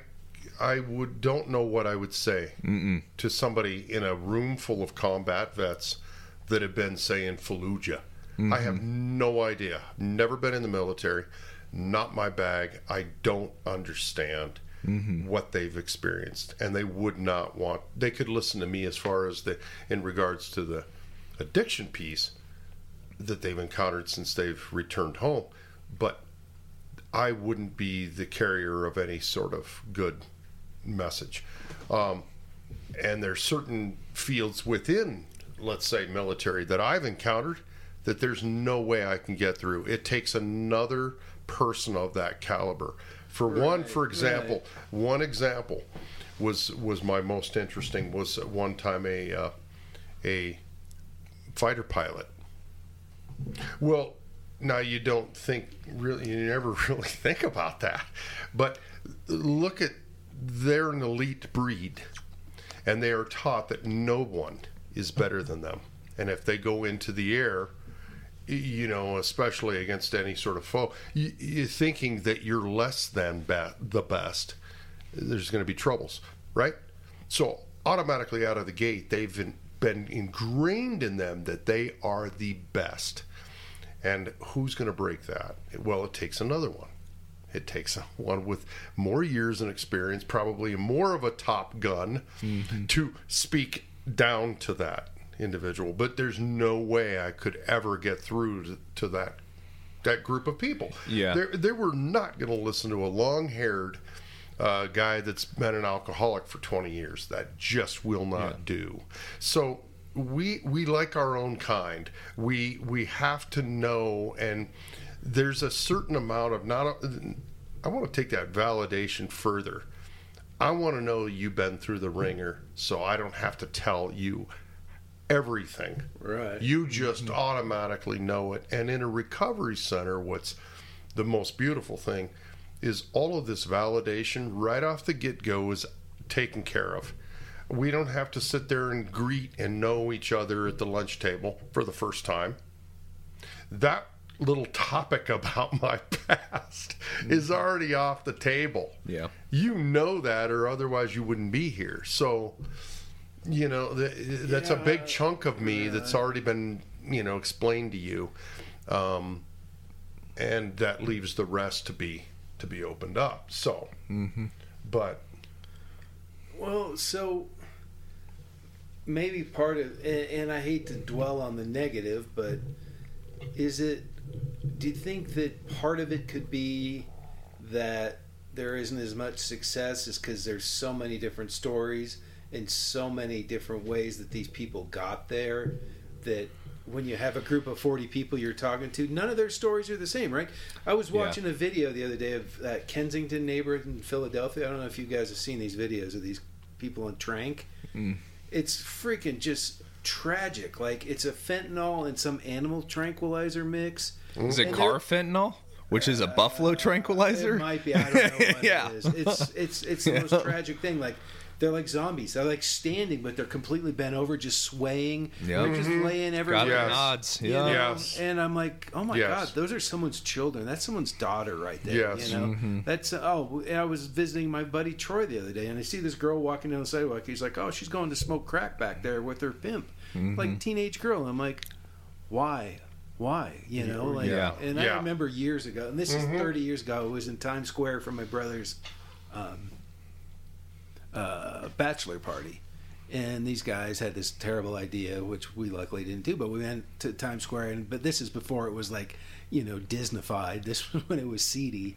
I would don't know what I would say Mm-mm. to somebody in a room full of combat vets that have been say in Fallujah. Mm-hmm. I have mm-hmm. no idea. Never been in the military. Not my bag. I don't understand mm-hmm. what they've experienced, and they would not want. They could listen to me as far as the in regards to the addiction piece that they've encountered since they've returned home, but I wouldn't be the carrier of any sort of good message. Um, and there's certain fields within, let's say, military that I've encountered that there's no way I can get through. It takes another person of that caliber. For right, one, for example, right. one example was was my most interesting was at one time a uh, a fighter pilot. Well, now you don't think really, you never really think about that. But look at they're an elite breed, and they are taught that no one is better than them. And if they go into the air, you know, especially against any sort of foe, you, are thinking that you're less than the best. There's going to be troubles, right? So automatically out of the gate, they've been ingrained in them that they are the best. And who's going to break that? Well, it takes another one. It takes one with more years and experience, probably more of a top gun, mm-hmm. to speak down to that individual. But there's no way I could ever get through to, to that that group of people. Yeah, they they were not going to listen to a long haired uh, guy that's been an alcoholic for 20 years. That just will not yeah. do. So we we like our own kind. We we have to know, and there's a certain amount of not. I want to take that validation further. I want to know you've been through the wringer, so I don't have to tell you everything. Right. You just mm-hmm. automatically know it. And in a recovery center, what's the most beautiful thing is all of this validation right off the get go is taken care of we don't have to sit there and greet and know each other at the lunch table for the first time. That little topic about my past is already off the table. Yeah. You know that, or otherwise you wouldn't be here. So, you know, that's yeah. a big chunk of me yeah. that's already been, you know, explained to you. Um, and that leaves the rest to be to be opened up. So, mm-hmm. but well, so maybe part of, and, and I hate to dwell on the negative, but is it? Do you think that part of it could be that there isn't as much success is because there's so many different stories and so many different ways that these people got there that when you have a group of 40 people you're talking to, none of their stories are the same, right? I was watching yeah. a video the other day of that Kensington neighborhood in Philadelphia. I don't know if you guys have seen these videos of these people in tranq. Mm. It's freaking just tragic. Like it's a fentanyl and some animal tranquilizer mix. Is it car fentanyl? Which is a uh, buffalo tranquilizer? It might be. I don't know what yeah. it is. It's it's it's the most tragic thing. Like they're like zombies. They're like standing, but they're completely bent over, just swaying. Yep. They're just mm-hmm. laying everywhere. Yes. nods. Yeah. Yes. And I'm like, oh my yes. god, those are someone's children. That's someone's daughter right there. Yes. You know. Mm-hmm. That's oh. I was visiting my buddy Troy the other day, and I see this girl walking down the sidewalk. He's like, oh, she's going to smoke crack back there with her pimp, mm-hmm. like teenage girl. I'm like, why? Why? You know, like, yeah. and yeah. I remember years ago, and this is mm-hmm. 30 years ago. it was in Times Square for my brother's um, uh, bachelor party. And these guys had this terrible idea, which we luckily didn't do, but we went to Times Square. And but this is before it was like, you know, Disneyfied. This was when it was seedy.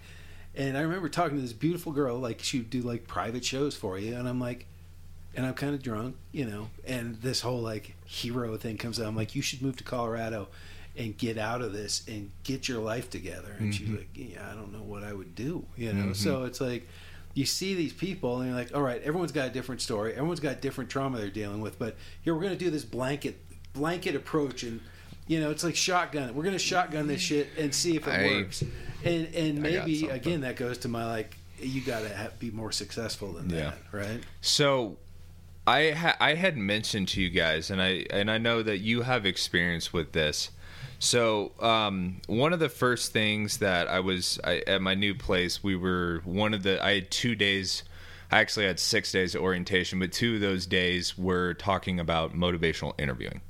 And I remember talking to this beautiful girl, like she would do like private shows for you, and I'm like, and I'm kind of drunk, you know, and this whole like hero thing comes out. I'm like, you should move to Colorado and get out of this and get your life together. And mm-hmm. she's like, yeah, I don't know what I would do, you know. Mm-hmm. So it's like you see these people and you're like, all right, everyone's got a different story, everyone's got different trauma they're dealing with, but here we're going to do this blanket blanket approach and you know it's like shotgun. We're going to shotgun this shit and see if it I, works. And and maybe again that goes to my like you got to be more successful than yeah. that right? So I ha- I had mentioned to you guys and I and I know that you have experience with this so um, one of the first things that I was I, at my new place, we were one of the I had two days. I actually had six days of orientation, but two of those days were talking about motivational interviewing.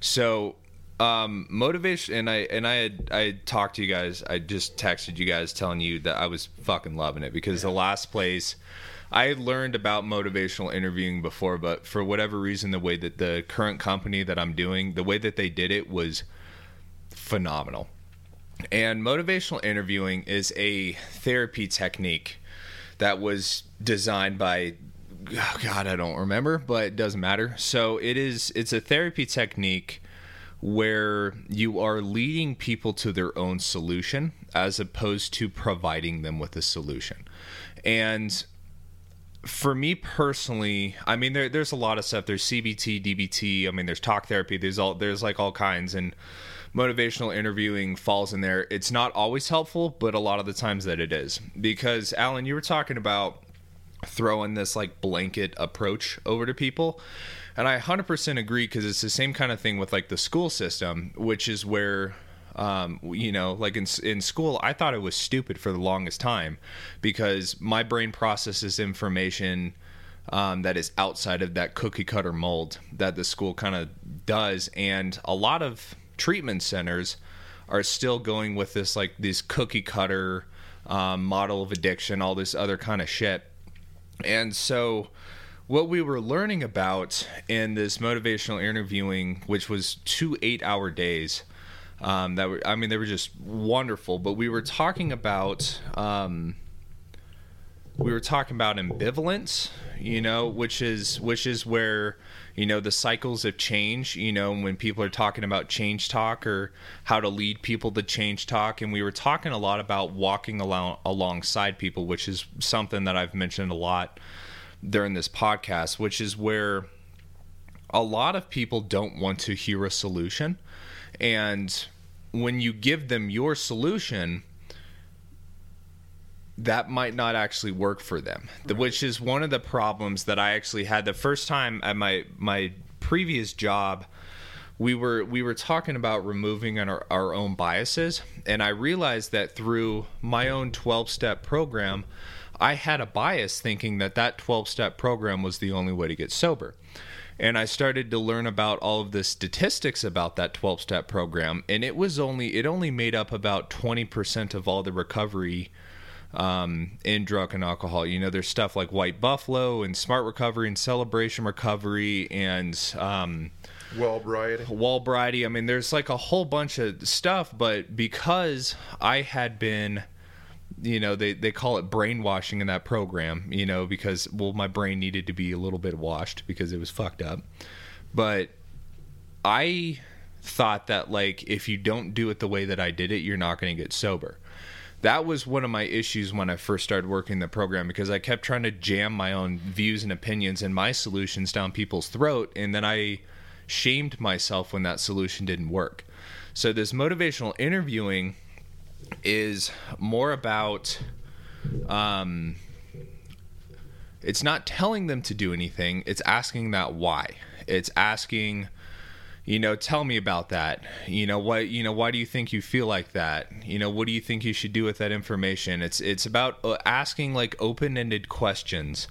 So um, motivation, and I and I had I had talked to you guys. I just texted you guys telling you that I was fucking loving it because yeah. the last place. I had learned about motivational interviewing before, but for whatever reason, the way that the current company that I'm doing, the way that they did it was phenomenal. And motivational interviewing is a therapy technique that was designed by oh God, I don't remember, but it doesn't matter. So it is it's a therapy technique where you are leading people to their own solution as opposed to providing them with a solution. And for me personally, I mean there, there's a lot of stuff. There's CBT, DBT, I mean there's talk therapy, there's all there's like all kinds and motivational interviewing falls in there. It's not always helpful, but a lot of the times that it is. Because Alan, you were talking about throwing this like blanket approach over to people. And I 100% agree because it's the same kind of thing with like the school system, which is where um, you know, like in in school, I thought it was stupid for the longest time because my brain processes information um, that is outside of that cookie cutter mold that the school kind of does, and a lot of treatment centers are still going with this like this cookie cutter um, model of addiction, all this other kind of shit. And so, what we were learning about in this motivational interviewing, which was two eight hour days, um, that were, I mean, they were just wonderful. But we were talking about, um, we were talking about ambivalence, you know, which is which is where you know the cycles of change you know when people are talking about change talk or how to lead people to change talk. And we were talking a lot about walking along alongside people which is something that I've mentioned a lot during this podcast which is where a lot of people don't want to hear a solution. And when you give them your solution that might not actually work for them, right. which is one of the problems that I actually had the first time at my my previous job. We were we were talking about removing our, our own biases, and I realized that through my own twelve step program, I had a bias thinking that that twelve step program was the only way to get sober and I started to learn about all of the statistics about that 12 step program and it was only it only made up about 20% of all the recovery um, in drug and alcohol. You know, there's stuff like White Buffalo and Smart Recovery and Celebrate Recovery and um. Wellbriety. I mean, there's like a whole bunch of stuff, but because I had been you know they, they call it brainwashing in that program you know because well my brain needed to be a little bit washed because it was fucked up but I thought that like if you don't do it the way that I did it, you're not going to get sober. That was one of my issues when I first started working the program because I kept trying to jam my own views and opinions and my solutions down people's throat and then I shamed myself when that solution didn't work. So this motivational interviewing is more about um it's not telling them to do anything, it's asking that why. It's asking you know tell me about that. You know what you know why do you think you feel like that? You know what do you think you should do with that information? It's it's about uh, asking like open-ended questions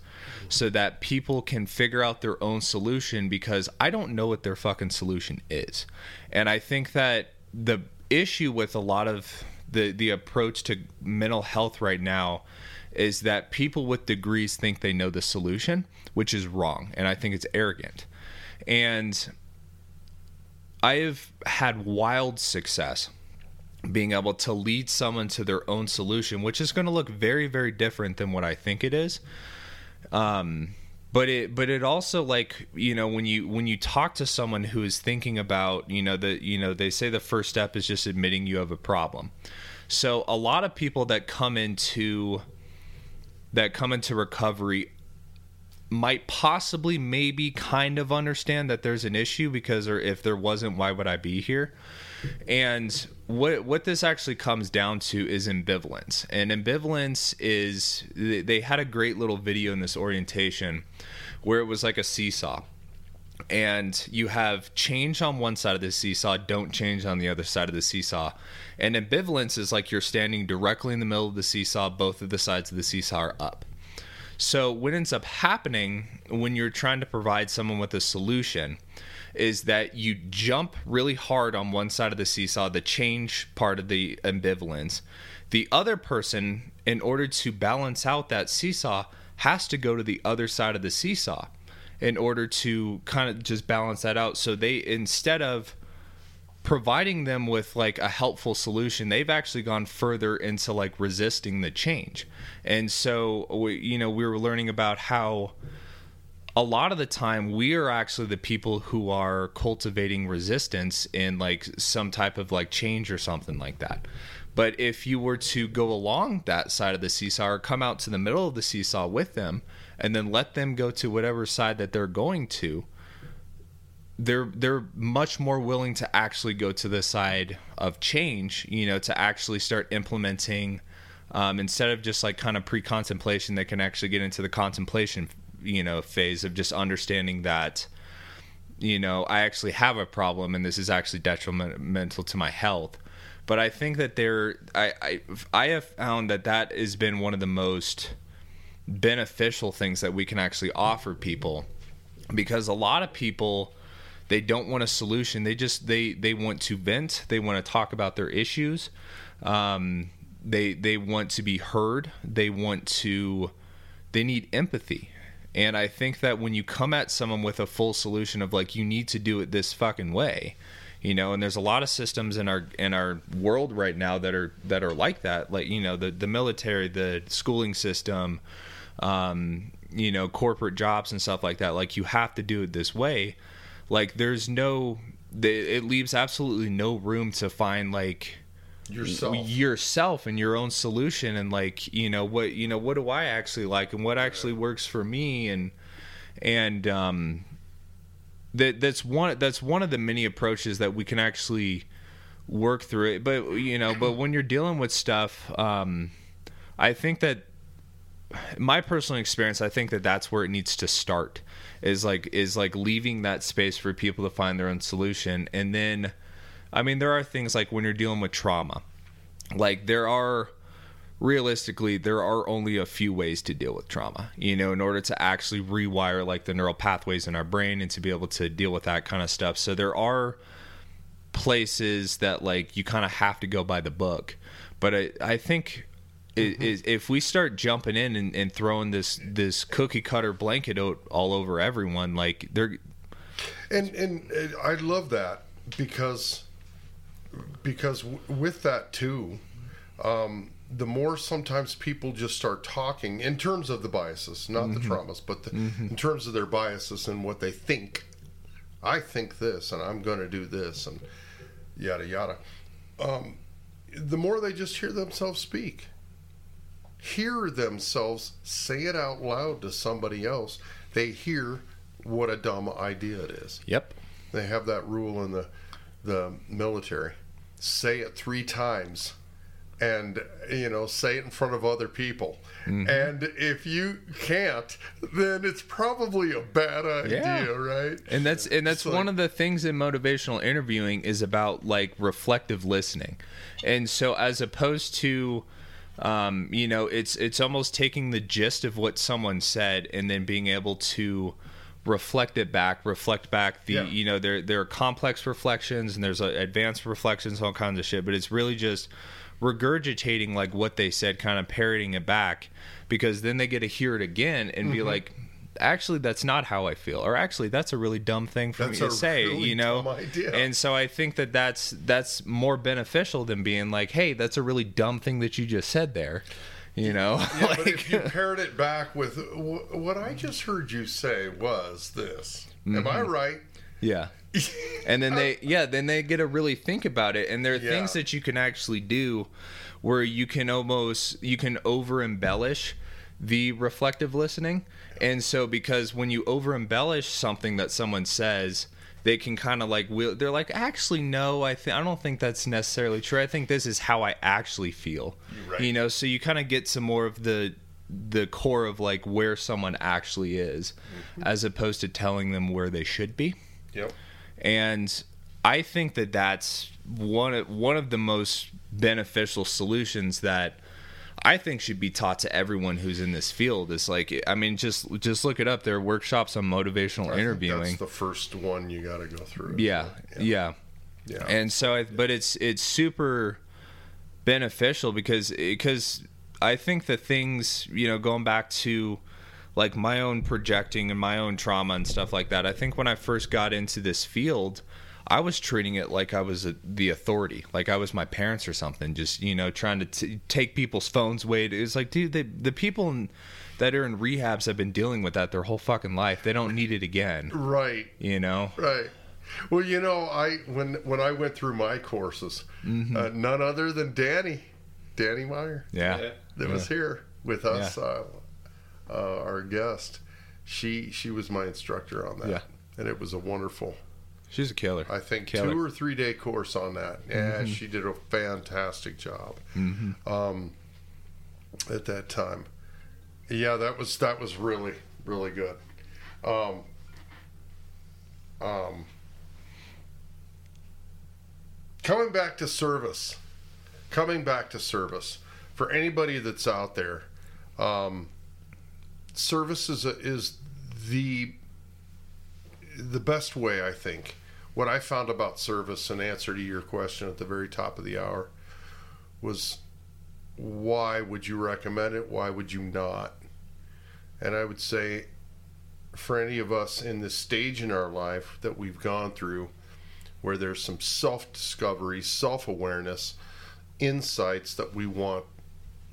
so that people can figure out their own solution because I don't know what their fucking solution is. And I think that the issue with a lot of the the approach to mental health right now is that people with degrees think they know the solution, which is wrong, and I think it's arrogant. And I have had wild success being able to lead someone to their own solution, which is going to look very, very different than what I think it is. Um, but it, but it also like you know when you when you talk to someone who is thinking about you know the you know they say the first step is just admitting you have a problem. So a lot of people that come into that come into recovery might possibly maybe kind of understand that there's an issue because or if there wasn't why would I be here and what what this actually comes down to is ambivalence and ambivalence is they had a great little video in this orientation where it was like a seesaw and you have change on one side of the seesaw, don't change on the other side of the seesaw. And ambivalence is like you're standing directly in the middle of the seesaw, both of the sides of the seesaw are up. So, what ends up happening when you're trying to provide someone with a solution is that you jump really hard on one side of the seesaw, the change part of the ambivalence. The other person, in order to balance out that seesaw, has to go to the other side of the seesaw in order to kind of just balance that out. So, they, instead of providing them with like a helpful solution they've actually gone further into like resisting the change. And so we, you know we were learning about how a lot of the time we are actually the people who are cultivating resistance in like some type of like change or something like that. But if you were to go along that side of the seesaw or come out to the middle of the seesaw with them and then let them go to whatever side that they're going to they're they're much more willing to actually go to the side of change, you know, to actually start implementing um, instead of just like kind of pre-contemplation. They can actually get into the contemplation, you know, phase of just understanding that, you know, I actually have a problem and this is actually detrimental to my health. But I think that there, I, I, I have found that that has been one of the most beneficial things that we can actually offer people because a lot of people they don't want a solution. They just they they want to vent. They want to talk about their issues. Um, they they want to be heard. They want to they need empathy. And I think that when you come at someone with a full solution of like you need to do it this fucking way, you know, and there's a lot of systems in our in our world right now that are that are like that, like you know the the military, the schooling system, um, you know, corporate jobs and stuff like that. Like you have to do it this way like there's no it leaves absolutely no room to find like yourself. yourself and your own solution and like you know what you know what do I actually like and what actually works for me and and um that that's one that's one of the many approaches that we can actually work through it. But you know but when you're dealing with stuff um I think that my personal experience I think that that's where it needs to start is like is like leaving that space for people to find their own solution. And then i mean there are things like when you're dealing with trauma like there are realistically there are only a few ways to deal with trauma you know in order to actually rewire like the neural pathways in our brain and to be able to deal with that kind of stuff. So there are places that like you kind of have to go by the book. But I, I think mm-hmm. is, if we start jumping in and, and, throwing this this cookie cutter blanket out all over everyone, like they're and and I love that because because with that too, um, the more sometimes people just start talking in terms of the biases, not mm-hmm. the traumas, but the, mm-hmm. in terms of their biases and what they think I think this, and I'm going to do this, and yada yada. Um, the more they just hear themselves speak, hear themselves say it out loud to somebody else, they hear what a dumb idea it is. Yep. They have that rule in the the military. Say it three times and you know say it in front of other people mm-hmm. and if you can't then it's probably a bad idea yeah. right and that's and that's one of the things in motivational interviewing is about like reflective listening and so as opposed to um, you know it's it's almost taking the gist of what someone said and then being able to reflect it back, reflect back the yeah. you know there there are complex reflections and there's advanced reflections, all kinds of shit. But it's really just regurgitating like what they said, kind of parroting it back, because then they get to hear it again and mm-hmm. be like, actually that's not how I feel, or actually that's a really dumb thing for that's me to say, really you know. And so I think that that's that's more beneficial than being like, hey, that's a really dumb thing that you just said there. You know, yeah, like, but if you paired it back with what I just heard you say was this. Mm-hmm. Am I mm-hmm. right? Yeah. and then they yeah, then they get to really think about it and there are yeah. things that you can actually do where you can almost you can over embellish the reflective listening. And so because when you over embellish something that someone says, they can kind of like they're like actually no i think i don't think that's necessarily true i think this is how i actually feel right. you know so you kind of get some more of the the core of like where someone actually is mm-hmm. as opposed to telling them where they should be yep and i think that that's one of one of the most beneficial solutions that I think should be taught to everyone who's in this field. Is like, I mean, just just look it up. There are workshops on motivational I interviewing. that's the first one you got to go through. Yeah, yeah, yeah, yeah. And so, I, but it's it's super beneficial because because I think the things you know going back to like my own projecting and my own trauma and stuff like that. I think when I first got into this field I was treating it like I was a, the authority, like I was my parents or something. Just you know, trying to t- take people's phones away. It's like, dude, they, the people in, that are in rehabs have been dealing with that their whole fucking life. They don't need it again. Right. You know. Right. Well, you know, I when when I went through my courses, mm-hmm. uh, none other than Danny, Danny Meyer. Yeah. That yeah. was here with us, yeah. uh, uh, our guest. She she was my instructor on that. Yeah. And it was a wonderful She's a killer. I think killer. two or three day course on that. Yeah, mm-hmm. she did a fantastic job mm-hmm. um, at that time. Yeah, that was that was really really good. Um, um, coming back to service, coming back to service for anybody that's out there. Um, service is a, is the the best way I think what I found about service in answer to your question at the very top of the hour was why would you recommend it? Why would you not? And I would say for any of us in this stage in our life that we've gone through where there's some self discovery, self awareness, insights that we want,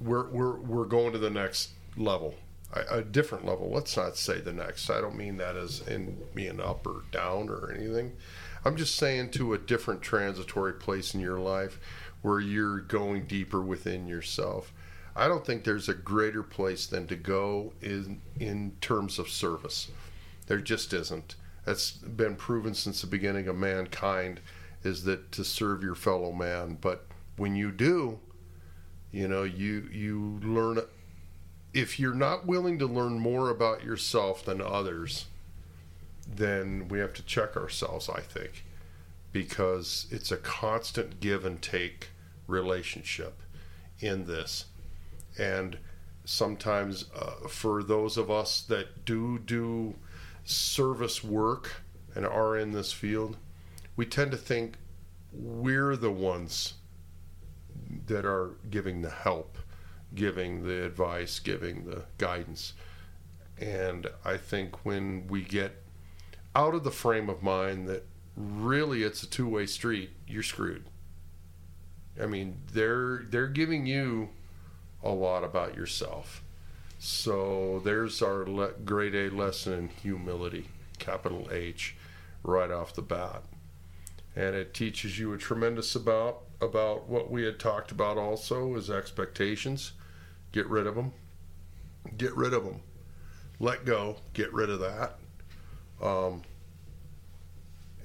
we're, we're, we're going to the next level a, different level. Let's not say the next. I don't mean that as in being up or down or anything. I'm just saying to a different transitory place in your life where you're going deeper within yourself. I don't think there's a greater place than to go in in terms of service. There just isn't. That's been proven since the beginning of mankind is that to serve your fellow man. But when you do, you know, you you learn if you're not willing to learn more about yourself than others, then we have to check ourselves, I think, because it's a constant give and take relationship in this. And sometimes uh, for those of us that do do service work and are in this field, we tend to think we're the ones that are giving the help, giving the advice, giving the guidance. And I think when we get out of the frame of mind that really it's a two-way street, you're screwed. I mean, they're they're giving you a lot about yourself. So there's our le- grade A lesson in humility, capital H. right off the bat. And it teaches you a tremendous about about what we had talked about also is expectations. Get rid of them. Get rid of them. Let go. Get rid of that. Um,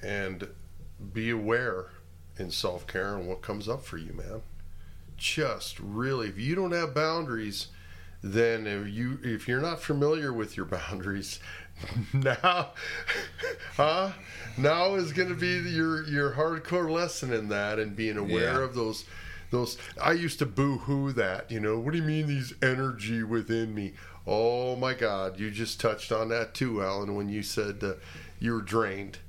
and be aware in self care and what comes up for you, man. Just really, if you don't have boundaries, then if you if you're not familiar with your boundaries, now, huh? Now is going to be your your hardcore lesson in that and being aware yeah. of those those. I used to boo hoo that. You know, what do you mean these energy within me? Oh my God, you just touched on that too, Alan, when you said uh, you were drained.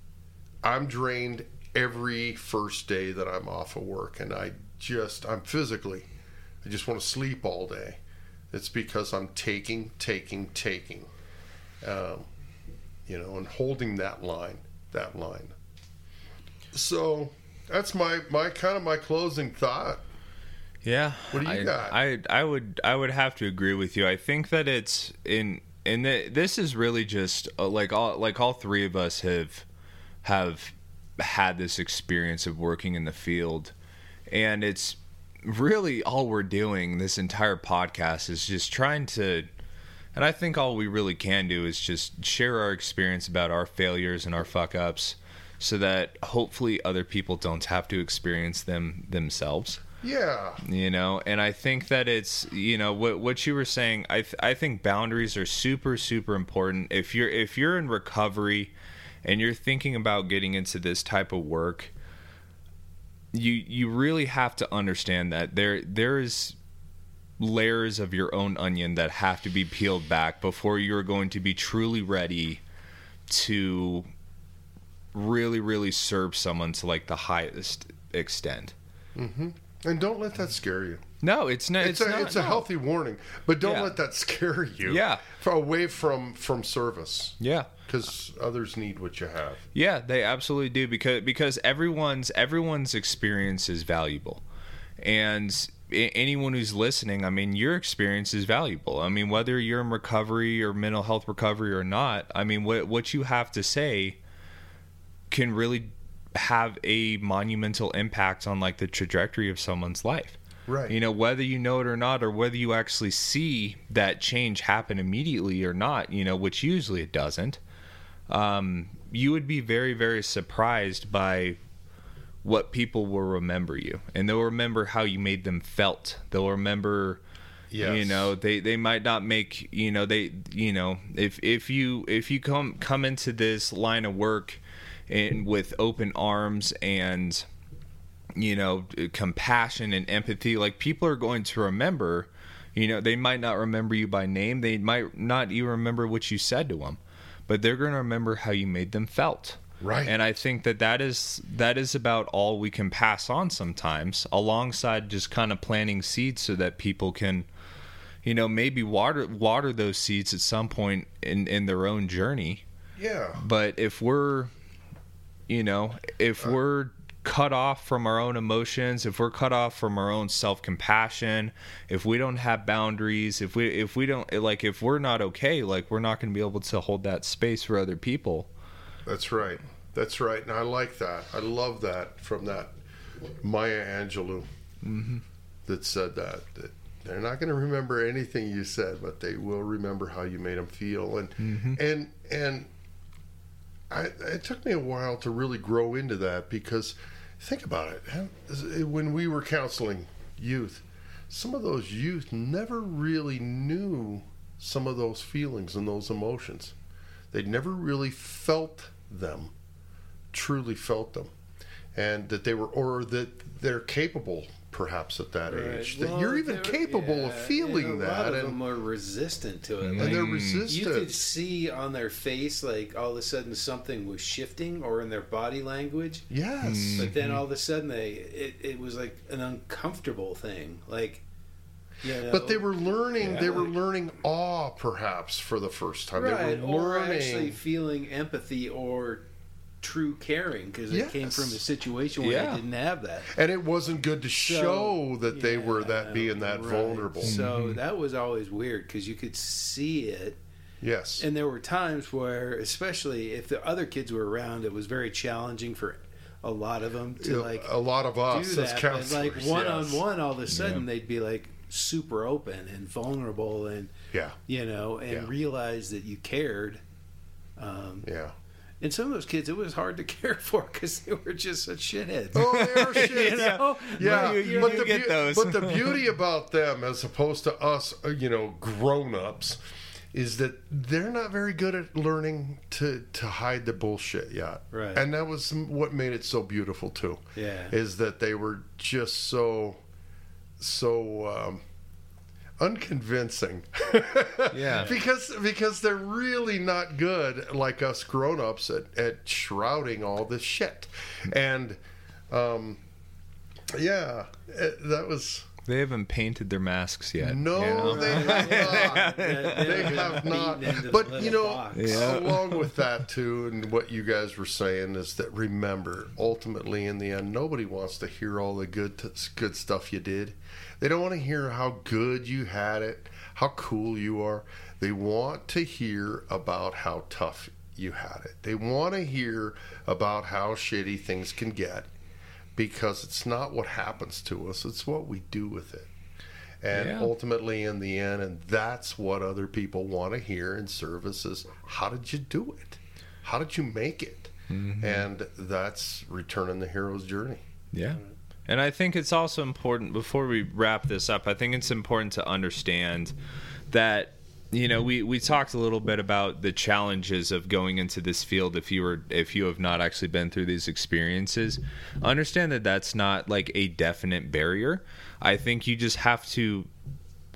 I'm drained every first day that I'm off of work, and I just I'm physically, I just want to sleep all day. It's because I'm taking, taking, taking. Um, you know, and holding that line, that line. So that's my my kind of my closing thought. Yeah. What do you I, got? I I would I would have to agree with you. I think that it's in and this is really just uh, like all like all three of us have have had this experience of working in the field and it's really all we're doing this entire podcast is just trying to and I think all we really can do is just share our experience about our failures and our fuck ups so that hopefully other people don't have to experience them themselves. Yeah. You know, and I think that it's, you know, what what you were saying, I th- I think boundaries are super super important. If you're if you're in recovery and you're thinking about getting into this type of work, you you really have to understand that there there is layers of your own onion that have to be peeled back before you're going to be truly ready to really really serve someone to like the highest extent mm-hmm. And don't let that scare you no it's, not it's, it's a, not, it's a no. healthy warning but don't yeah. let that scare you yeah away from from service yeah because others need what you have yeah they absolutely do because because everyone's everyone's experience is valuable and anyone who's listening, I mean, your experience is valuable. I mean, whether you're in recovery or mental health recovery or not, I mean, what what you have to say can really have a monumental impact on like the trajectory of someone's life. Right. You know, whether you know it or not, or whether you actually see that change happen immediately or not, you know, which usually it doesn't. Um, you would be very, very surprised by what people will remember you and they'll remember how you made them felt they'll remember yes. you know they they might not make you know they you know if if you if you come come into this line of work and with open arms and you know compassion and empathy like people are going to remember you know they might not remember you by name they might not even remember what you said to them but they're going to remember how you made them felt Right. And I think that that is that is about all we can pass on sometimes, alongside just kind of planting seeds so that people can, you know, maybe water water those seeds at some point in in their own journey. Yeah. But if we're, you know, if we're cut off from our own emotions, if we're cut off from our own self-compassion, if we don't have boundaries, if we if we don't like if we're not okay, like we're not going to be able to hold that space for other people. That's right. That's right, and I like that. I love that from that Maya Angelou mm-hmm. that said that that they're not going to remember anything you said, but they will remember how you made them feel. And mm-hmm. and and I, it took me a while to really grow into that because think about it. When we were counseling youth, some of those youth never really knew some of those feelings and those emotions. They never really felt them truly felt them and that they were or that they're capable perhaps at that right. age that well, you're even capable yeah, of feeling that a lot of and them are resistant to it and like, they're mm. resistant you could see on their face like all of a sudden something was shifting or in their body language yes but then mm-hmm. all of a sudden they it, it was like an uncomfortable thing like you know, but they were learning. Yeah. They were learning awe, perhaps, for the first time. Right, they were learning, or actually feeling empathy or true caring because yes. it came from a situation where yeah. they didn't have that, and it wasn't good to so, show that yeah, they were that being that right. vulnerable. So mm-hmm. that was always weird because you could see it, Yes. And there were times where, especially if the other kids were around, it was very challenging for a lot of them to like a lot of us do as that. counselors. But like one yes. on one, all of a sudden they'd be like super open and vulnerable, and Yeah. you know, and Yeah. realize that you cared. Um, Yeah. And some of those kids, it was hard to care for because they were just such shitheads. Oh, they are shit. you know? Yeah, You- you- but you the get beau- those. but the beauty about them, as opposed to us, uh, you know, grown-ups, is that they're not very good at learning to to hide the bullshit yet. Right. And that was what made it so beautiful too. Yeah. Is that they were just so so um, unconvincing. Yeah. because because they're really not good like us grown-ups at, at shrouding all this shit. And um yeah, it, that was They haven't painted their masks yet. no, you know? they have not. They- They have not. beaten into the But you know. Yeah. along with that too, and what you guys were saying is that remember, ultimately, in the end, nobody wants to hear all the good good stuff you did. They don't want to hear how good you had it, how cool you are. They want to hear about how tough you had it. They want to hear about how shitty things can get because it's not what happens to us, it's what we do with it. And Yeah. ultimately, in the end, and that's what other people want to hear in services how did you do it? How did you make it? Mm-hmm. And that's returning the hero's journey. Yeah. And I think it's also important before we wrap this up, I think it's important to understand that you know, we, we talked a little bit about the challenges of going into this field if you were if you have not actually been through these experiences. Understand that that's not like a definite barrier. I think you just have to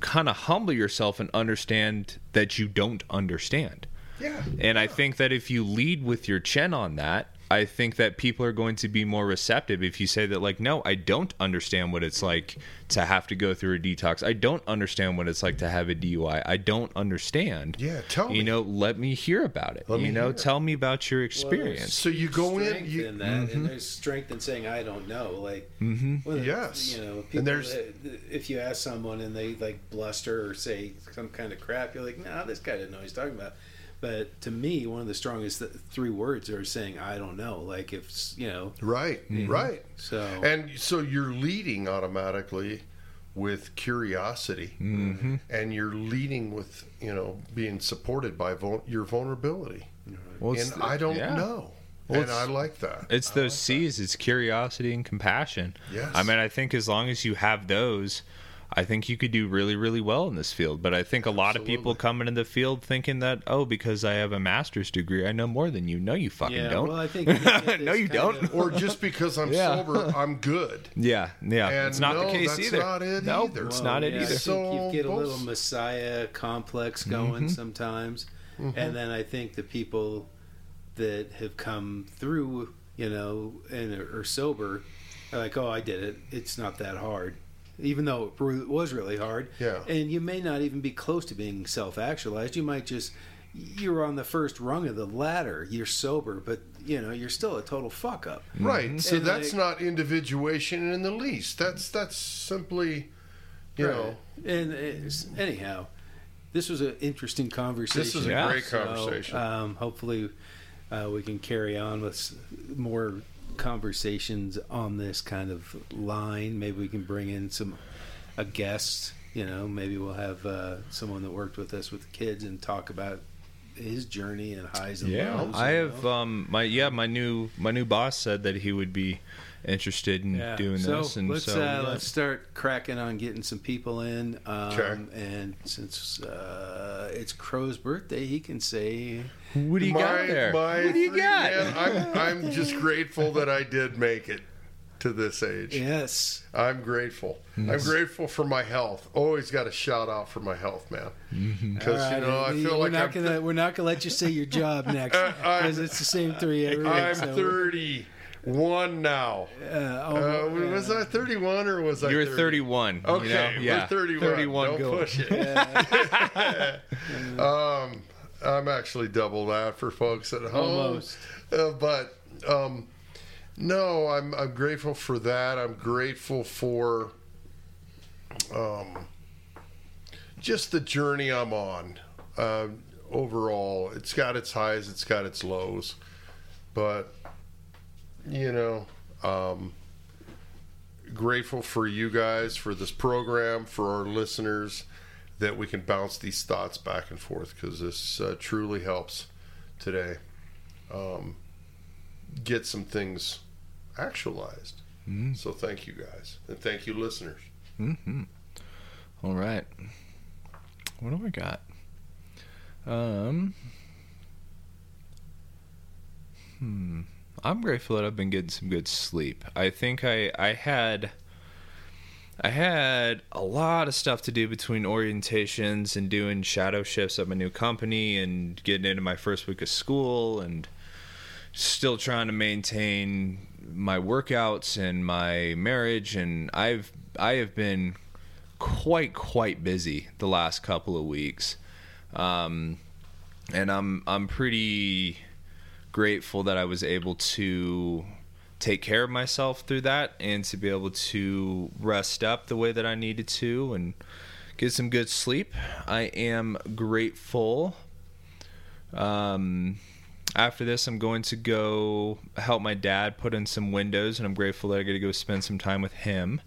kind of humble yourself and understand that you don't understand. Yeah. And I think that if you lead with your chin on that, I think that people are going to be more receptive if you say that, like, no, I don't understand what it's like to have to go through a detox. I don't understand what it's like to have a DUI. I don't understand. Yeah, tell me. You know, let me hear about it. Let you me know, hear. tell me about your experience. So you go in, you, in that, and there's strength in saying I don't know. Like, mm-hmm. well, Yes. you know, And there's- if you ask someone and they like bluster or say some kind of crap, you're like, nah, this guy didn't know what he's talking about. But to me, one of the strongest three words are saying I don't know. Like if you know, right, right. so And so you're leading automatically with curiosity, Mm-hmm. and you're leading with you know being supported by vul- your vulnerability. Well, And it's- I don't yeah. know, Well, and I like that. It's those C's. It's curiosity and compassion. Yes. I mean, I think as long as you have those, I think you could do really, really well in this field. But I think a lot of people Absolutely. come into the field thinking that, oh, because I have a master's degree, I know more than you. No, you fucking yeah. don't. Well, I think you get this No, you don't. of- or just because I'm Yeah. sober, I'm good. yeah, yeah. And it's not no, the case that's either. not it no, either. it's Well, not it either. I think you get a little messiah complex mm-hmm. going sometimes, mm-hmm. and then I think the people that have come through, you know, and are, are sober, are like, "Oh, I did it. It's not that hard." Even though it was really hard, Yeah. and you may not even be close to being self-actualized. You might just you're on the first rung of the ladder. You're sober, but you know you're still a total fuck up. Right. So And, that's like- not individuation in the least. That's that's simply, you know, and it's, anyhow, this was an interesting conversation. this was a Yeah. great So, conversation. um, hopefully, uh, we can carry on with more conversations on this kind of line. Maybe we can bring in some a guest. You know, maybe we'll have uh, someone that worked with us with the kids and talk about his journey and highs and Yeah, lows. I have um my yeah my new my new boss said that he would be interested in Yeah. doing so this, and let's so uh, yeah. let's start cracking on getting some people in. Um, Okay. And since uh, it's Cro's birthday, he can say, what do you got there? my what do you three- got? man, I'm I'm just grateful that I did make it to this age. "Yes, I'm grateful. I'm grateful for my health. Always got a shout out for my health, man. Because All right, you know I feel we're like not I'm, gonna we're not gonna let you say your job next Uh, because it's the same three every week. I'm so, 31 now. Uh, Uh, oh, was I 31 or was I? You're 30? 31. you Okay, know? we're yeah, 31. 31 Don't going. push it. um, I'm actually double that for folks at home. Almost. Uh, but um, no, I'm I'm grateful for that. I'm grateful for um, just the journey I'm on. Uh, overall, it's got its highs, it's got its lows, but you know, um, grateful for you guys for this program for our listeners that we can bounce these thoughts back and forth because this uh, truly helps today um, get some things actualized. Mm-hmm. So thank you guys and thank you listeners. Mm-hmm. All right. What do I got? Um. Hmm. I'm grateful that I've been getting some good sleep. I think I I had I had a lot of stuff to do between orientations and doing shadow shifts at my new company and getting into my first week of school and still trying to maintain my workouts and my marriage and I've I have been quite quite busy the last couple of weeks. Um, and I'm I'm pretty grateful that I was able to take care of myself through that and to be able to rest up the way that I needed to and get some good sleep. I am grateful. Um, after this, I'm going to go help my dad put in some windows, and I'm grateful that I get to go spend some time with him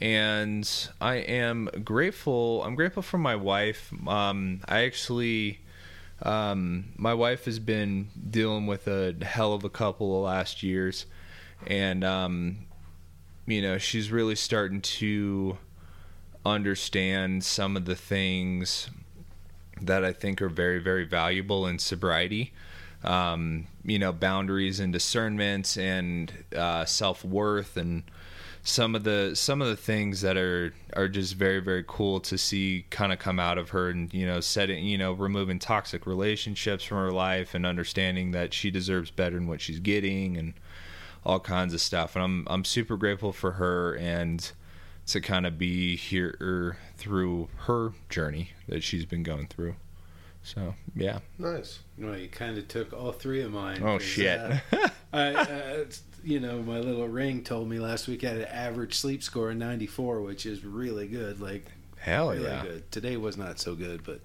and I am grateful. I'm grateful for my wife. Um, I actually, um, my wife has been dealing with a hell of a couple of last years, and um, you know she's really starting to understand some of the things that I think are very, very valuable in sobriety. Um, you know, boundaries and discernment and uh, self worth and some of the some of the things that are are just very very cool to see kind of come out of her and you know setting you know removing toxic relationships from her life and understanding that she deserves better than what she's getting and all kinds of stuff and I'm I'm super grateful for her and to kind of be here through her journey that she's been going through. So yeah, nice. Well, you kind of took all three of mine. Oh shit! Uh, I, uh, you know, my little ring told me last week I had an average sleep score of 94, which is really good. Like, hell really yeah. Good. Today was not so good, but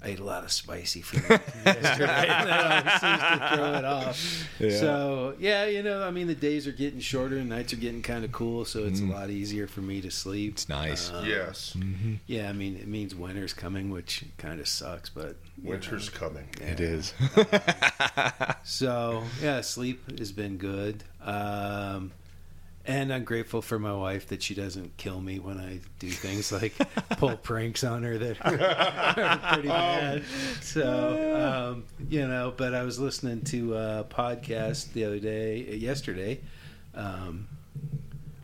I ate a lot of spicy food yesterday, and that seems to throw it off. Yeah. So yeah, you know, I mean, the days are getting shorter, and nights are getting kind of cool, so it's mm. a lot easier for me to sleep. It's nice. Um, yes. Mm-hmm. Yeah, I mean, it means winter's coming, which kind of sucks, but winter's know, coming. Yeah. It is. so yeah, sleep has been good. Um, and I'm grateful for my wife that she doesn't kill me when I do things like pull pranks on her that are pretty bad. So, um, you know, but I was listening to a podcast the other day, yesterday, um,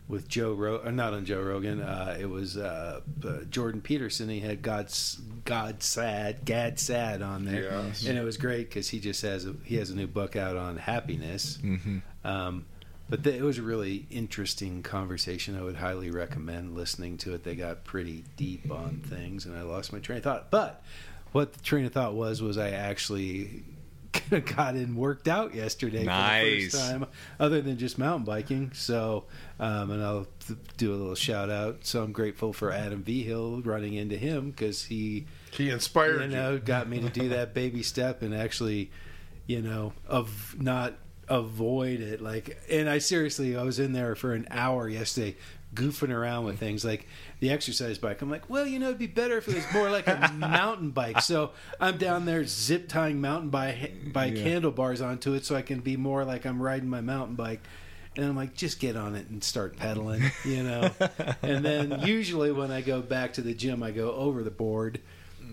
with Joe Rogan, uh, not on Joe Rogan. Uh, it was uh, uh, Jordan Peterson. He had God's God sad, Gad Saad on there, yes. and it was great because he just has a, he has a new book out on happiness. Mm-hmm. Um, but it was a really interesting conversation. I would highly recommend listening to it. They got pretty deep on things, and I lost my train of thought. But what the train of thought was was I actually got in worked out yesterday nice. for the first time, other than just mountain biking. So, um, and I'll th- do a little shout out. So I'm grateful for Adam V Hill running into him because he he inspired you know you. got me to do that baby step and actually, you know, of not avoid it. Like, and I seriously, I was in there for an hour yesterday goofing around with things like the exercise bike. I'm like, well, you know, it'd be better if it was more like a mountain bike. So I'm down there zip tying mountain bike, bike yeah. handlebars onto it so I can be more like I'm riding my mountain bike. And I'm like, just get on it and start pedaling, you know. and then usually when I go back to the gym, I go over the board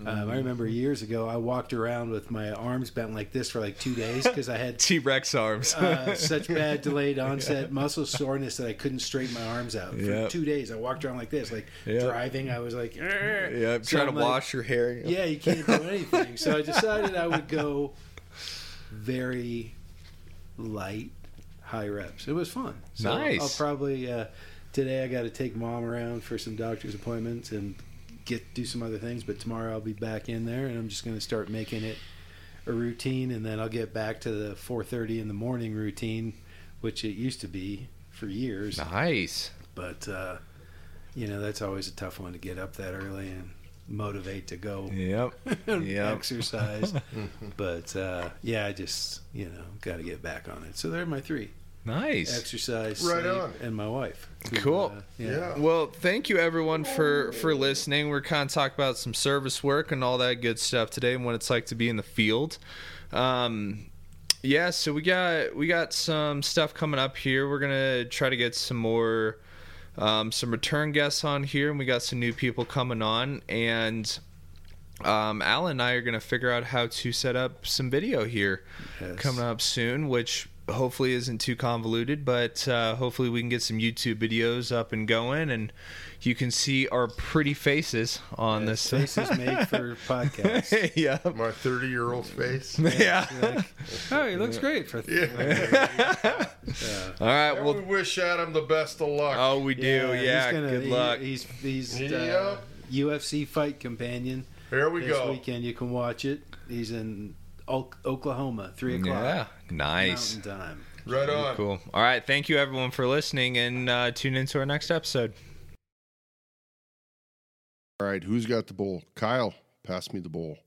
um, I remember years ago, I walked around with my arms bent like this for like two days because I had T Rex arms. uh, such bad delayed onset muscle soreness that I couldn't straighten my arms out for yep. two days. I walked around like this, like yep. driving. I was like, yeah, so trying I'm to like, wash your hair. Yeah, you can't do anything. so I decided I would go very light, high reps. It was fun. So nice. I'll probably uh, today I got to take mom around for some doctor's appointments and get do some other things. But tomorrow I'll be back in there, and I'm just going to start making it a routine, and then I'll get back to the 4:30 in the morning routine, which it used to be for years. Nice. But uh, you know that's always a tough one to get up that early, and motivate to go. Yep. yep. exercise. but uh, yeah, I just you know got to get back on it. So there are my three. Nice. Exercise, right on, and my wife. Who, cool. Uh, yeah. yeah. Well, thank you everyone for for listening. We're kind of talking about some service work and all that good stuff today, and what it's like to be in the field. Um, yeah, so we got we got some stuff coming up here. We're gonna try to get some more um, some return guests on here, and we got some new people coming on. And um, Alan and I are gonna figure out how to set up some video here yes. coming up soon, which hopefully isn't too convoluted, but uh, hopefully we can get some YouTube videos up and going, and you can see our pretty faces on yeah, this. Faces made for podcasts. yeah, my thirty-year-old face. Yeah. Like, oh, he looks great for. Yeah. yeah. All right. well, we wish Adam the best of luck. Oh, we do. Yeah. yeah gonna, good luck. He, he's he's uh, UFC fight companion. Here we this go. This weekend you can watch it. He's in Oklahoma, three o'clock. Yeah, nice. Mountain time. Right on. Cool. All right. Thank you, everyone, for listening, and uh, tune into our next episode. All right. Who's got the bowl? Kyle, pass me the bowl.